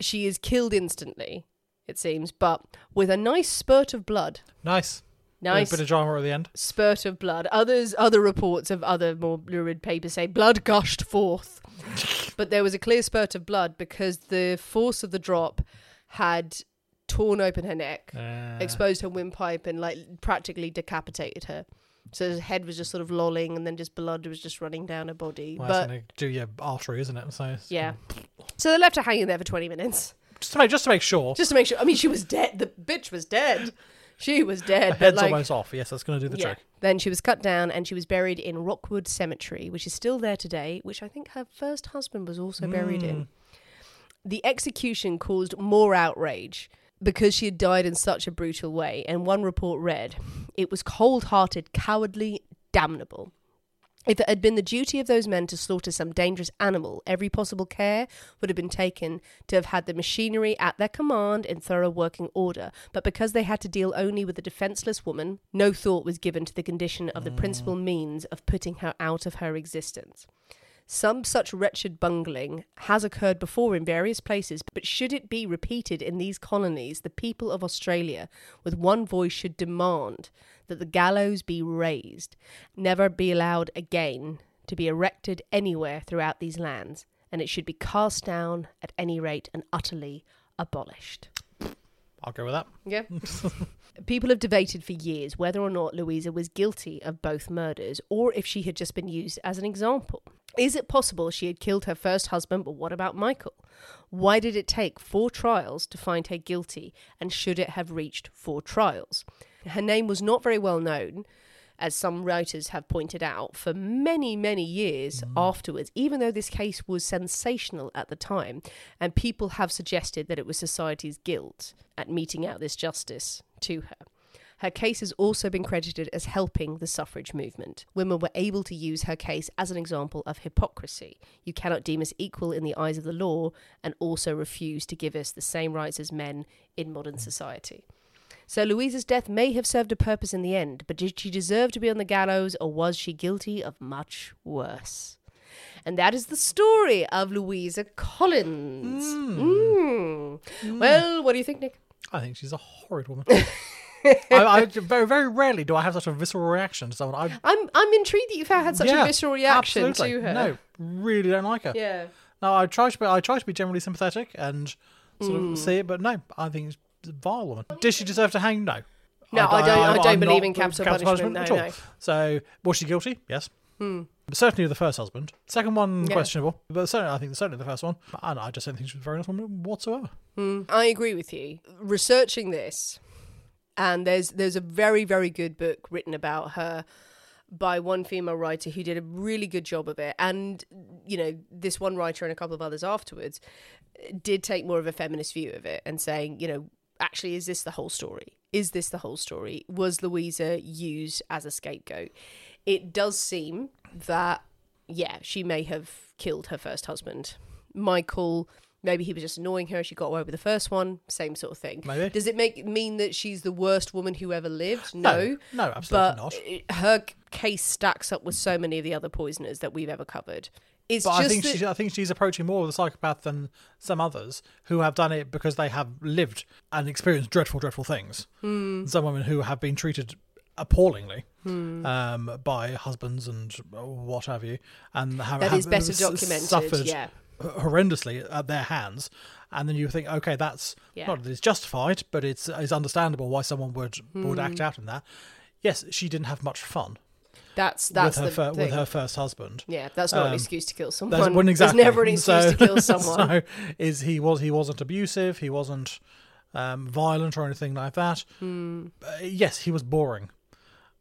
She is killed instantly, it seems, but with a nice spurt of blood. Nice. Nice Bit of drama at the end. spurt of blood. Others, other reports of other more lurid papers say blood gushed forth, but there was a clear spurt of blood because the force of the drop had torn open her neck, Uh, exposed her windpipe, and like practically decapitated her. So her head was just sort of lolling, and then just blood was just running down her body. well, but that's do your artery, isn't it? So yeah, so they left her hanging there for twenty minutes Just to make, just to make sure. just to make sure. I mean, she was dead. The bitch was dead. She was dead. head's like, almost off. Yes, that's going to do the yeah. trick. Then she was cut down and she was buried in Rookwood Cemetery, which is still there today, which I think her first husband was also buried in. Hmm. The execution caused more outrage because she had died in such a brutal way, and one report read, It was cold hearted, cowardly, damnable. If it had been the duty of those men to slaughter some dangerous animal, every possible care would have been taken to have had the machinery at their command in thorough working order. But because they had to deal only with a defenceless woman, no thought was given to the condition of the mm. principal means of putting her out of her existence. Some such wretched bungling has occurred before in various places, but should it be repeated in these colonies, the people of Australia, with one voice, should demand that the gallows be raised, never be allowed again to be erected anywhere throughout these lands, and it should be cast down at any rate and utterly abolished. I'll go with that. Yeah. People have debated for years whether or not Louisa was guilty of both murders or if she had just been used as an example. Is it possible she had killed her first husband, but what about Michael? Why did it take four trials to find her guilty, and should it have reached four trials? Her name was not very well known, as some writers have pointed out, for many, many years mm. afterwards, even though this case was sensational at the time, and people have suggested that it was society's guilt at meting out this justice to her. Her case has also been credited as helping the suffrage movement. Women were able to use her case as an example of hypocrisy. You cannot deem us equal in the eyes of the law and also refuse to give us the same rights as men in modern mm. society. So Louisa's death may have served a purpose in the end, but did she deserve to be on the gallows or was she guilty of much worse? And that is the story of Louisa Collins. Mm. Well, what do you think, Nick? I think she's a horrid woman. I, I very very rarely do I have such a visceral reaction to someone. I I'm I'm intrigued that you've had such yeah, a visceral reaction absolutely. to her. No, really don't like her. Yeah. No, I try to be I try to be generally sympathetic and sort Mm. of see it, but no, I think vile woman. Did she deserve to hang? No. No, I don't- I don't I'm believe in capital punishment, at no, all. no. So was she guilty? Yes. Hmm. Certainly the first husband. Second one Yeah. questionable, but certainly I think certainly the first one. And I just don't think she was a very nice woman whatsoever. Hmm. I agree with you. Researching this, and there's there's a very very good book written about her by one female writer who did a really good job of it, and you know this one writer and a couple of others afterwards did take more of a feminist view of it and saying, you know, actually, is this the whole story? Is this the whole story? Was Louisa used as a scapegoat? It does seem that, yeah, she may have killed her first husband. Michael, maybe he was just annoying her. She got away with the first one. Same sort of thing. Maybe. Does it make mean that she's the worst woman who ever lived? No. No, no, absolutely but not. her case stacks up with so many of the other poisoners that we've ever covered. It's But I think that- she's, I think she's approaching more of a psychopath than some others who have done it because they have lived and experienced dreadful, dreadful things. Hmm. Some women who have been treated appallingly um, by husbands and what have you, and have, That have better documented, suffered yeah. horrendously at their hands. And then you think, okay, that's Yeah. not that it's justified, but it's it's understandable why someone would would Hmm. act out in that. Yes, she didn't have much fun. That's that's with her the fir- thing. with her first husband. Yeah, that's not an Um, excuse to kill someone. That's exactly. There's never an excuse So- to kill someone. so is he was he wasn't abusive. He wasn't um, violent or anything like that. Hmm. Uh, yes, he was boring.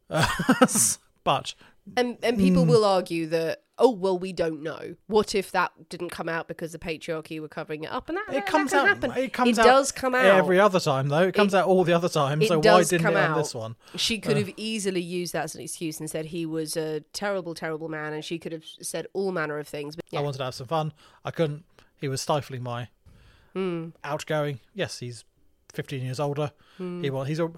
but And and people Hmm. will argue that oh well we don't know. What if that didn't come out because the patriarchy were covering it up? And that, it that- comes that out. happen. It comes it out. does come out every other time though. It comes It- out all the other times. So why didn't come it on this one? She could have easily used that as an excuse and said he was a terrible, terrible man, and she could have said all manner of things. But yeah, I wanted to have some fun. I couldn't. He was stifling my Hmm. outgoing. Yes, he's 15 years older. Hmm. He was. He's a.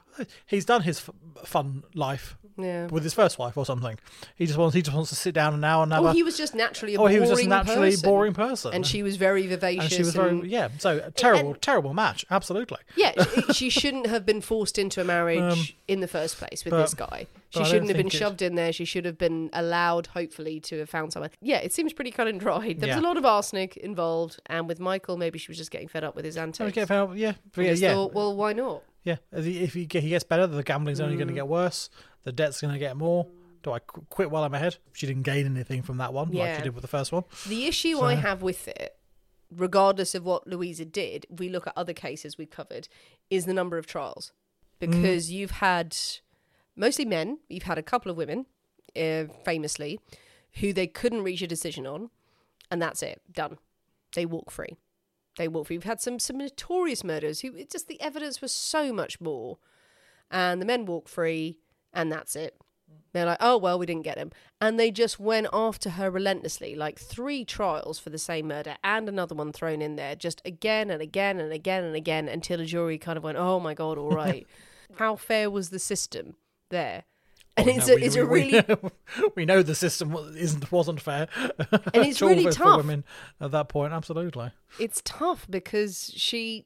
He's done his f- fun life yeah. with his first wife or something. He just wants. He just wants to sit down now and have Oh, he was just naturally a oh, boring he was just naturally person. boring person, and she was very vivacious. and she was very yeah. So a terrible, and- terrible match. Absolutely. Yeah, she- shouldn't have been forced into a marriage Um, in the first place with but- this guy. She but I don't shouldn't have been it- shoved in there. She should have been allowed, hopefully, to have found someone. Yeah, it seems pretty cut and dried. There was a lot of arsenic involved, and with Michael, maybe she was just getting fed up with his antics. get found- yeah, yeah, yeah. Well, why not? yeah. If he, if he gets better, the gambling's only Mm. going to get worse. The debt's going to get more. Do I qu- quit while I'm ahead? She didn't gain anything from that one, like Yeah. she did with the first one. The issue I have with it, regardless of what Louisa did, if we look at other cases we covered, is the number of trials. Because you've had mostly men, you've had a couple of women, uh, famously, who they couldn't reach a decision on, and that's it, done. They walk free. They walk free. We've had some some notorious murders who just the evidence was so much more, and the men walk free, and that's it. They're like, oh, well, we didn't get him. And they just went after her relentlessly, like three trials for the same murder and another one thrown in there, just again and again and again and again until a jury kind of went, oh my God, all right. How fair was the system there? And it's, no, a, we- it's we- a really. we know the system isn't wasn't fair. And it's really for- for tough. women at that point. Absolutely. it's tough because she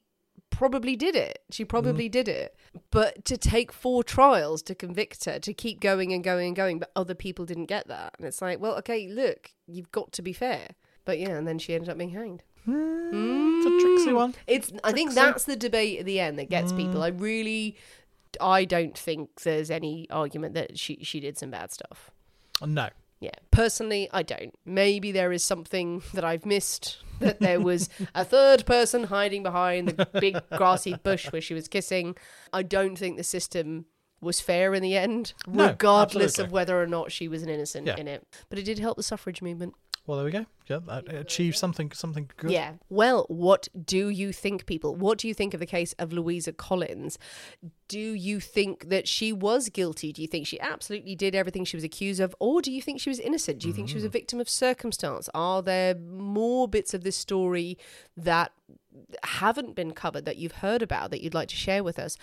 probably did it. She Mm-hmm. probably did it. But to take four trials to convict her, to keep going and going and going, but other people didn't get that. And it's like, well, okay, look, you've got to be fair. But yeah, and then she ended up being hanged. Hmm, it's a hmm. tricksy one. It's. I think that's the debate at the end that gets people. Hmm. I really, I don't think there's any argument that she she did some bad stuff. No. Yeah, personally, I don't. Maybe there is something that I've missed. That there was a third person hiding behind the big grassy bush where she was kissing. I don't think the system was fair in the end, No, regardless absolutely. of whether or not she was an innocent Yeah. in it. But it did help the suffrage movement. Well, there we go. Yeah, that achieved something something good. Yeah. Well, what do you think, people? What do you think of the case of Louisa Collins? Do you think that she was guilty? Do you think she absolutely did everything she was accused of? Or do you think she was innocent? Do you think she was a mm. victim of circumstance? Are there more bits of this story that haven't been covered that you've heard about that you'd like to share with us?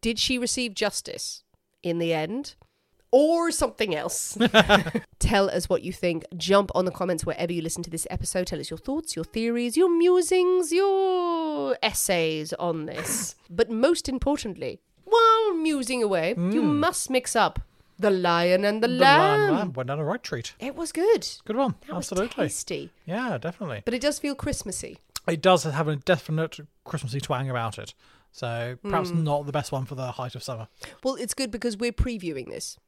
Did she receive justice in the end? Or something else. Tell us what you think. Jump on the comments wherever you listen to this episode. Tell us your thoughts, your theories, your musings, your essays on this. but most importantly, while musing away, you must mix up the lion and the, The lamb. lamb, went down a right treat. It was good. Good one. That was Absolutely. tasty. Yeah, definitely. But it does feel Christmassy. It does have a definite Christmassy twang about it. So perhaps Hmm. not the best one for the height of summer. Well, it's good because we're previewing this.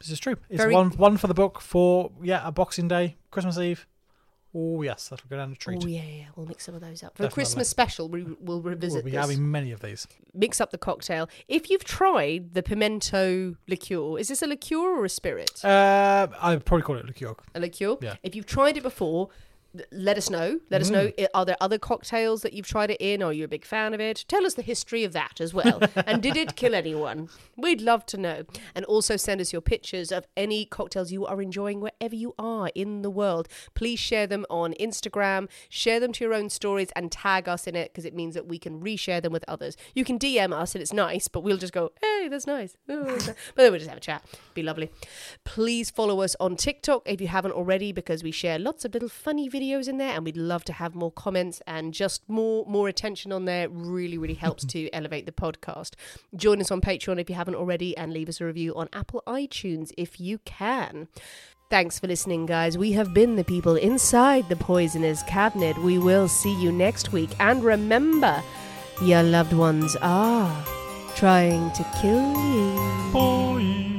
This is true. It's Very- one one for the book for yeah a Boxing Day, Christmas Eve. Oh yes, that'll go down a treat. Oh, yeah, yeah. We'll mix some of those up. For a Christmas special, we, we'll revisit we'll be this. having many of these. mix up the cocktail. If you've tried the pimento liqueur, is this a liqueur or a spirit? Uh, I'd probably call it liqueur. a liqueur. yeah. If you've tried it before, let us know. Let us Mm. know. Are there other cocktails that you've tried it in? Are you a big fan of it? Tell us the history of that as well. and did it kill anyone? We'd love to know. And also send us your pictures of any cocktails you are enjoying wherever you are in the world. Please share them on Instagram. Share them to your own stories and tag us in it because it means that we can reshare them with others. You can DM us and it's nice, but we'll just go, hey, that's nice. Oh, that's nice." but then we'll just have a chat. Be lovely. Please follow us on TikTok if you haven't already because we share lots of little funny videos in there and we'd love to have more comments and just more more attention on there really really helps to elevate the podcast. Join us on Patreon if you haven't already and leave us a review on Apple iTunes if you can. Thanks for listening, guys. We have been the people inside the poisoner's cabinet. We will see you next week. And remember, your loved ones are trying to kill you. Bye.